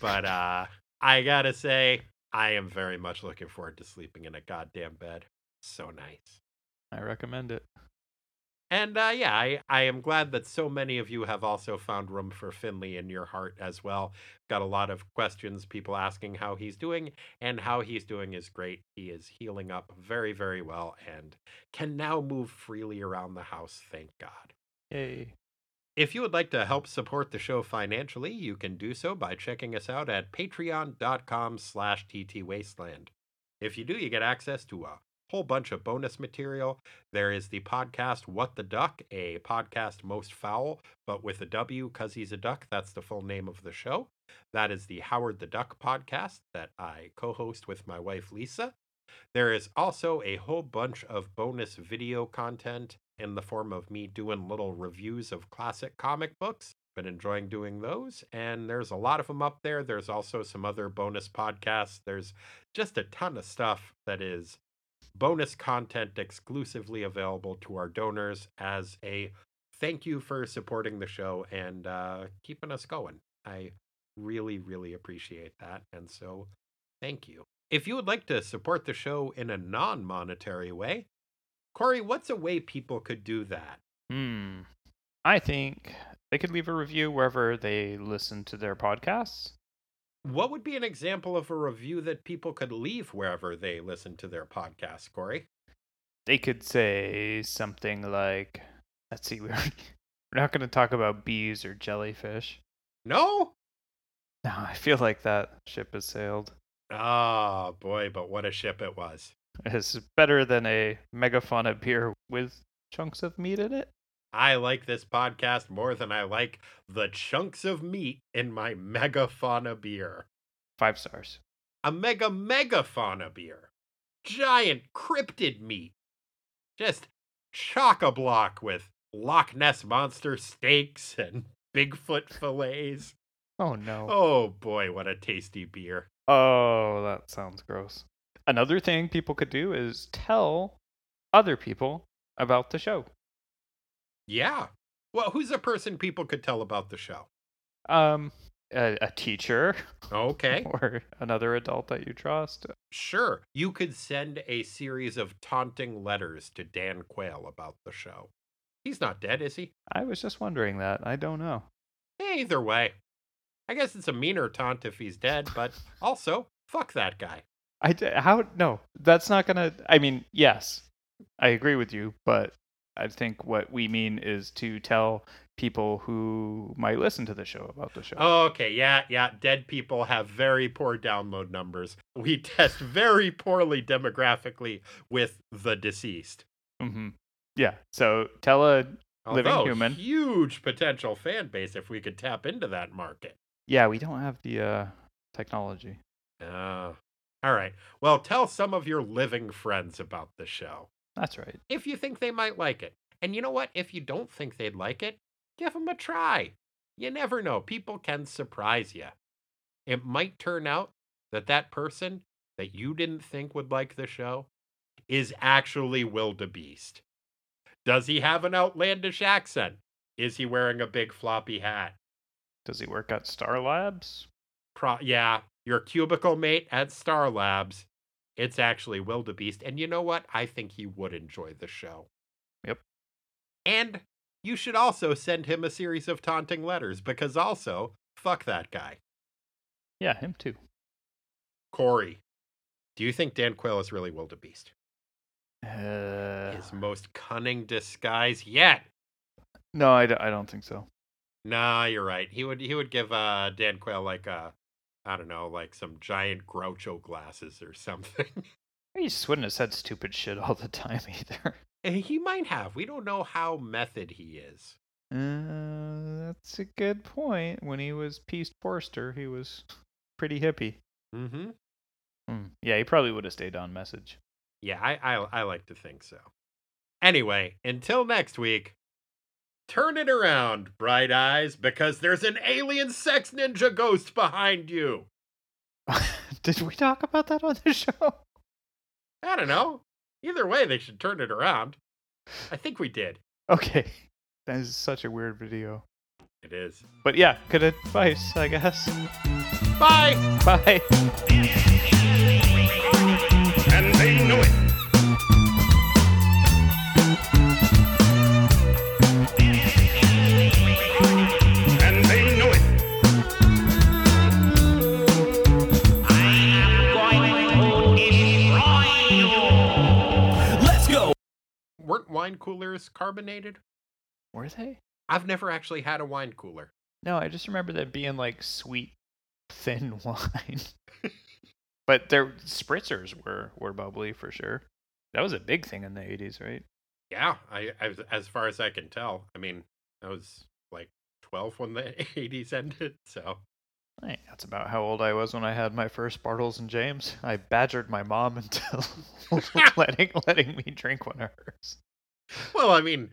But uh I got to say, I am very much looking forward to sleeping in a goddamn bed. So nice. I recommend it. And uh, yeah, I, I am glad that so many of you have also found room for Finley in your heart as well. Got a lot of questions, people asking how he's doing, and how he's doing is great. He is healing up very, very well and can now move freely around the house, thank God. Yay. If you would like to help support the show financially, you can do so by checking us out at patreon.com slash ttwasteland. If you do, you get access to a whole bunch of bonus material. There is the podcast What the Duck, a podcast most foul, but with a W because he's a duck. That's the full name of the show. That is the Howard the Duck podcast that I co host with my wife Lisa. There is also a whole bunch of bonus video content in the form of me doing little reviews of classic comic books. Been enjoying doing those, and there's a lot of them up there. There's also some other bonus podcasts. There's just a ton of stuff that is bonus content exclusively available to our donors as a thank you for supporting the show and uh, keeping us going. I really, really appreciate that. And so, thank you. If you would like to support the show in a non monetary way, Corey, what's a way people could do that? Hmm. I think they could leave a review wherever they listen to their podcasts. What would be an example of a review that people could leave wherever they listen to their podcast, Corey? They could say something like, let's see, we're, we're not going to talk about bees or jellyfish. No? No, I feel like that ship has sailed. Ah, boy, but what a ship it was. It's better than a megafauna beer with chunks of meat in it. I like this podcast more than I like the chunks of meat in my megafauna beer. Five stars. A mega megafauna beer. Giant cryptid meat. Just chock a block with Loch Ness monster steaks and Bigfoot fillets. Oh no. Oh boy, what a tasty beer. Oh, that sounds gross. Another thing people could do is tell other people about the show. Yeah. Well, who's a person people could tell about the show? Um, a, a teacher Okay. or another adult that you trust. Sure. You could send a series of taunting letters to Dan Quayle about the show. He's not dead, is he? I was just wondering that. I don't know. Either way. I guess it's a meaner taunt if he's dead, but also, fuck that guy. I how no, that's not gonna. I mean, yes, I agree with you, but I think what we mean is to tell people who might listen to the show about the show. Okay, yeah, yeah. Dead people have very poor download numbers. We test very poorly demographically with the deceased. Mm-hmm. Yeah. So tell a Living Although, human. Huge potential fan base if we could tap into that market. yeah. We don't have the uh, technology. Oh. All right. Well, tell some of your living friends about the show. That's right. if you think they might like it. And you know what? If you don't think they'd like it, give them a try. You never know. People can surprise you. It might turn out that that person that you didn't think would like the show is actually wildebeest. Does he have an outlandish accent? Is he wearing a big floppy hat? Does he work at Star Labs? Pro- yeah, your cubicle mate at Star Labs. It's actually wildebeest. And you know what? I think he would enjoy the show. Yep. And you should also send him a series of taunting letters because also, fuck that guy. Yeah, him too. Corey, do you think Dan Quayle is really wildebeest? Uh, His most cunning disguise yet. no, I, d- I don't think so. Nah, you're right. He would he would give uh Dan Quayle like a I don't know, like some giant Groucho glasses or something. He just wouldn't have said stupid shit all the time either. And he might have. We don't know how method he is. Uh, that's a good point. When he was Peace Forster, he was pretty hippie. Mm-hmm. Hmm. Yeah, he probably would have stayed on message. Yeah, I, I I like to think so. Anyway, until next week, turn it around, bright eyes, because there's an alien sex ninja ghost behind you. Did we talk about that on the show? I don't know. Either way, they should turn it around. I think we did. Okay. That is such a weird video. It is. But yeah, good advice, I guess. Bye. Bye. Weren't wine coolers carbonated? Were they? I've never actually had a wine cooler. No, I just remember that being like sweet, thin wine. but their spritzers were were bubbly for sure. That was a big thing in the '80s, right? Yeah, I, I as far as I can tell. I mean, I was like 12 when the 80s ended, so Hey, that's about how old I was when I had my first Bartles and James. I badgered my mom into letting letting me drink one of hers. well, I mean,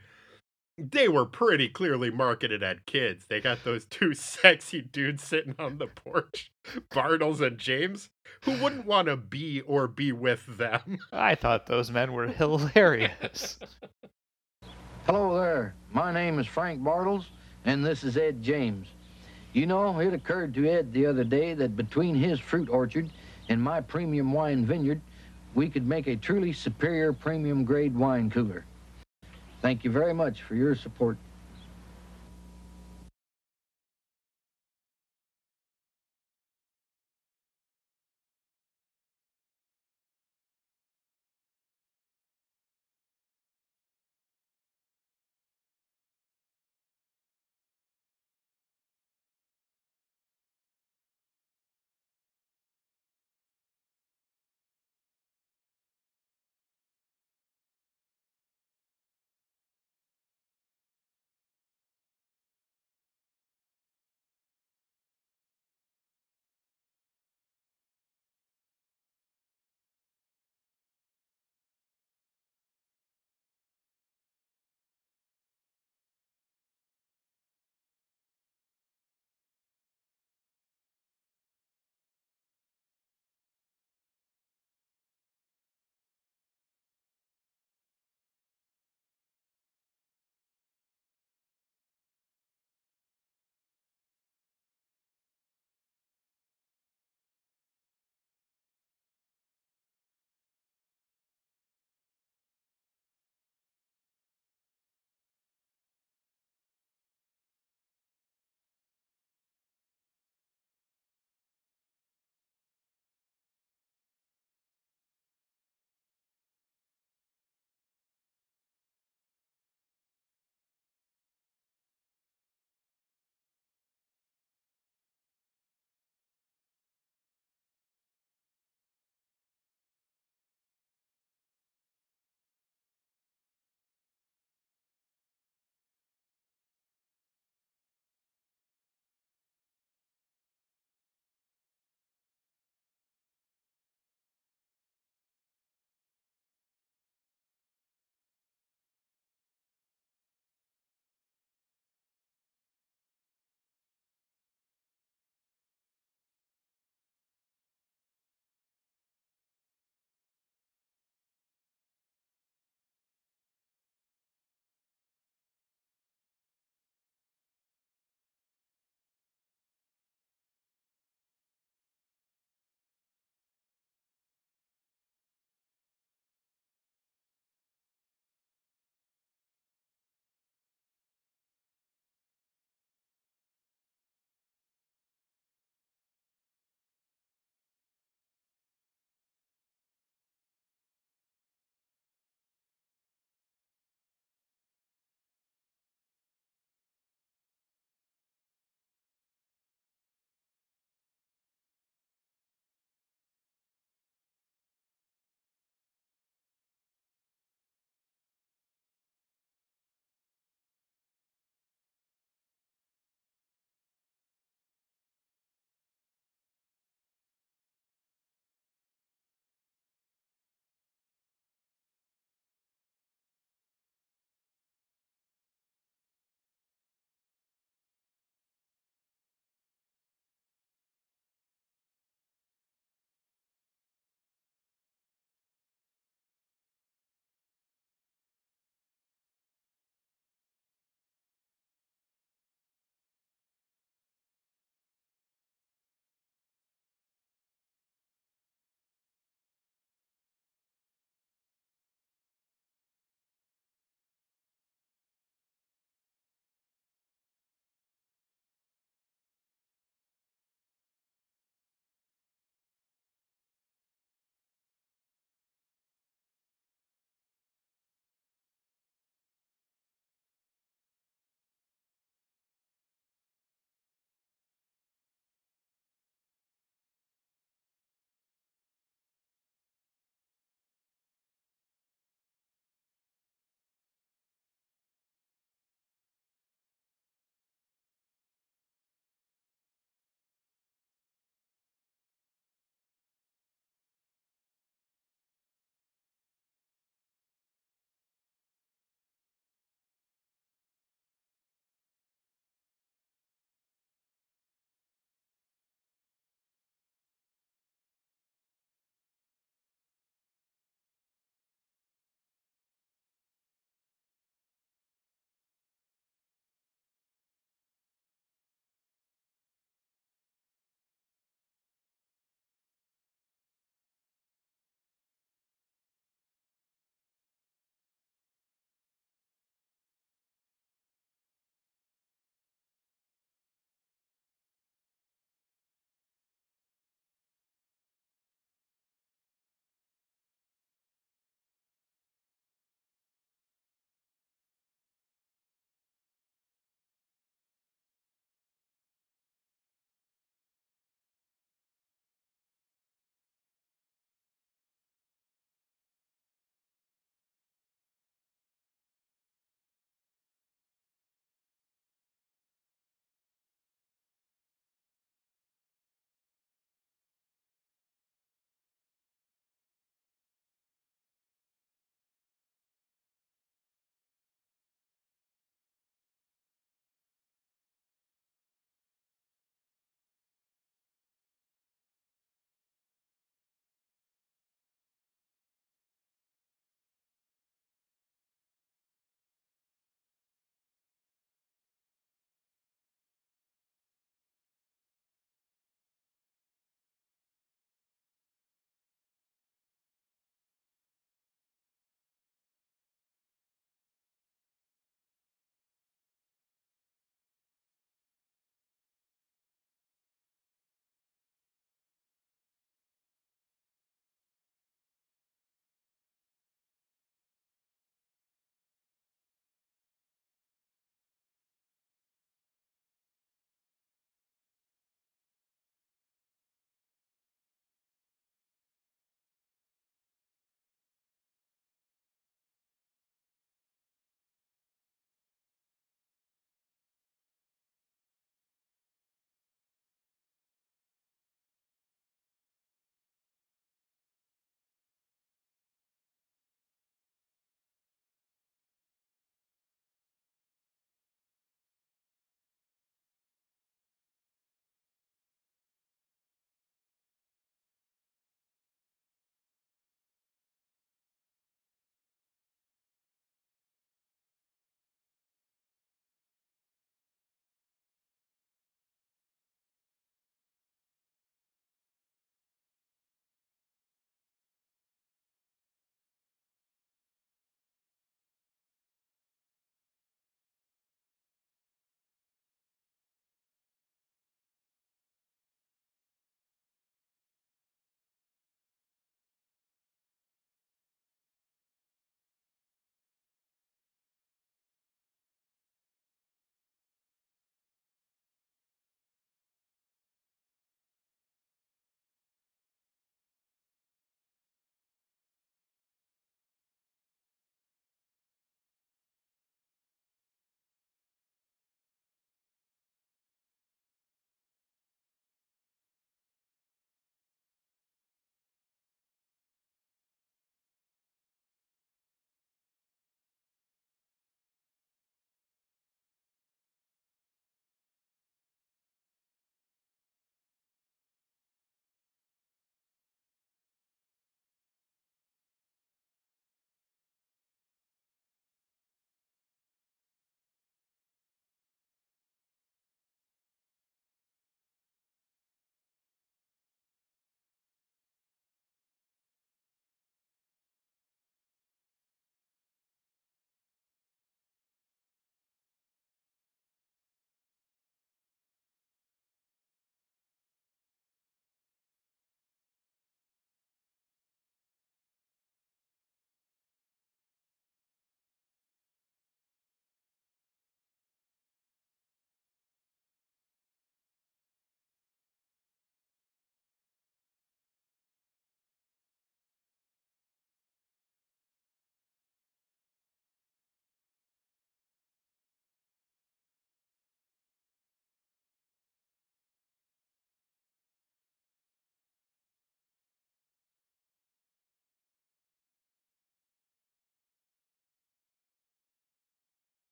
they were pretty clearly marketed at kids. They got those two sexy dudes sitting on the porch, Bartles and James. Who wouldn't want to be or be with them? I thought those men were hilarious. Hello there. My name is Frank Bartles, and this is Ed James. You know, it occurred to Ed the other day that between his fruit orchard and my premium wine vineyard, we could make a truly superior premium grade wine cooler. Thank you very much for your support.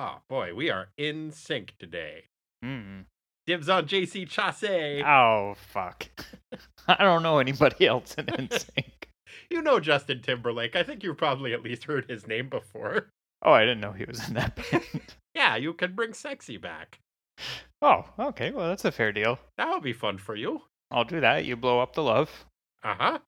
Oh boy, we are in sync today. Hmm. Dibs on JC Chasez. Oh fuck. I don't know anybody else in NSYNC. You know Justin Timberlake. I think you've probably at least heard his name before. Oh, I didn't know he was in that band. Yeah, you can bring sexy back. oh, okay. Well, that's a fair deal. That would be fun for you. I'll do that. You blow up the love. Uh huh.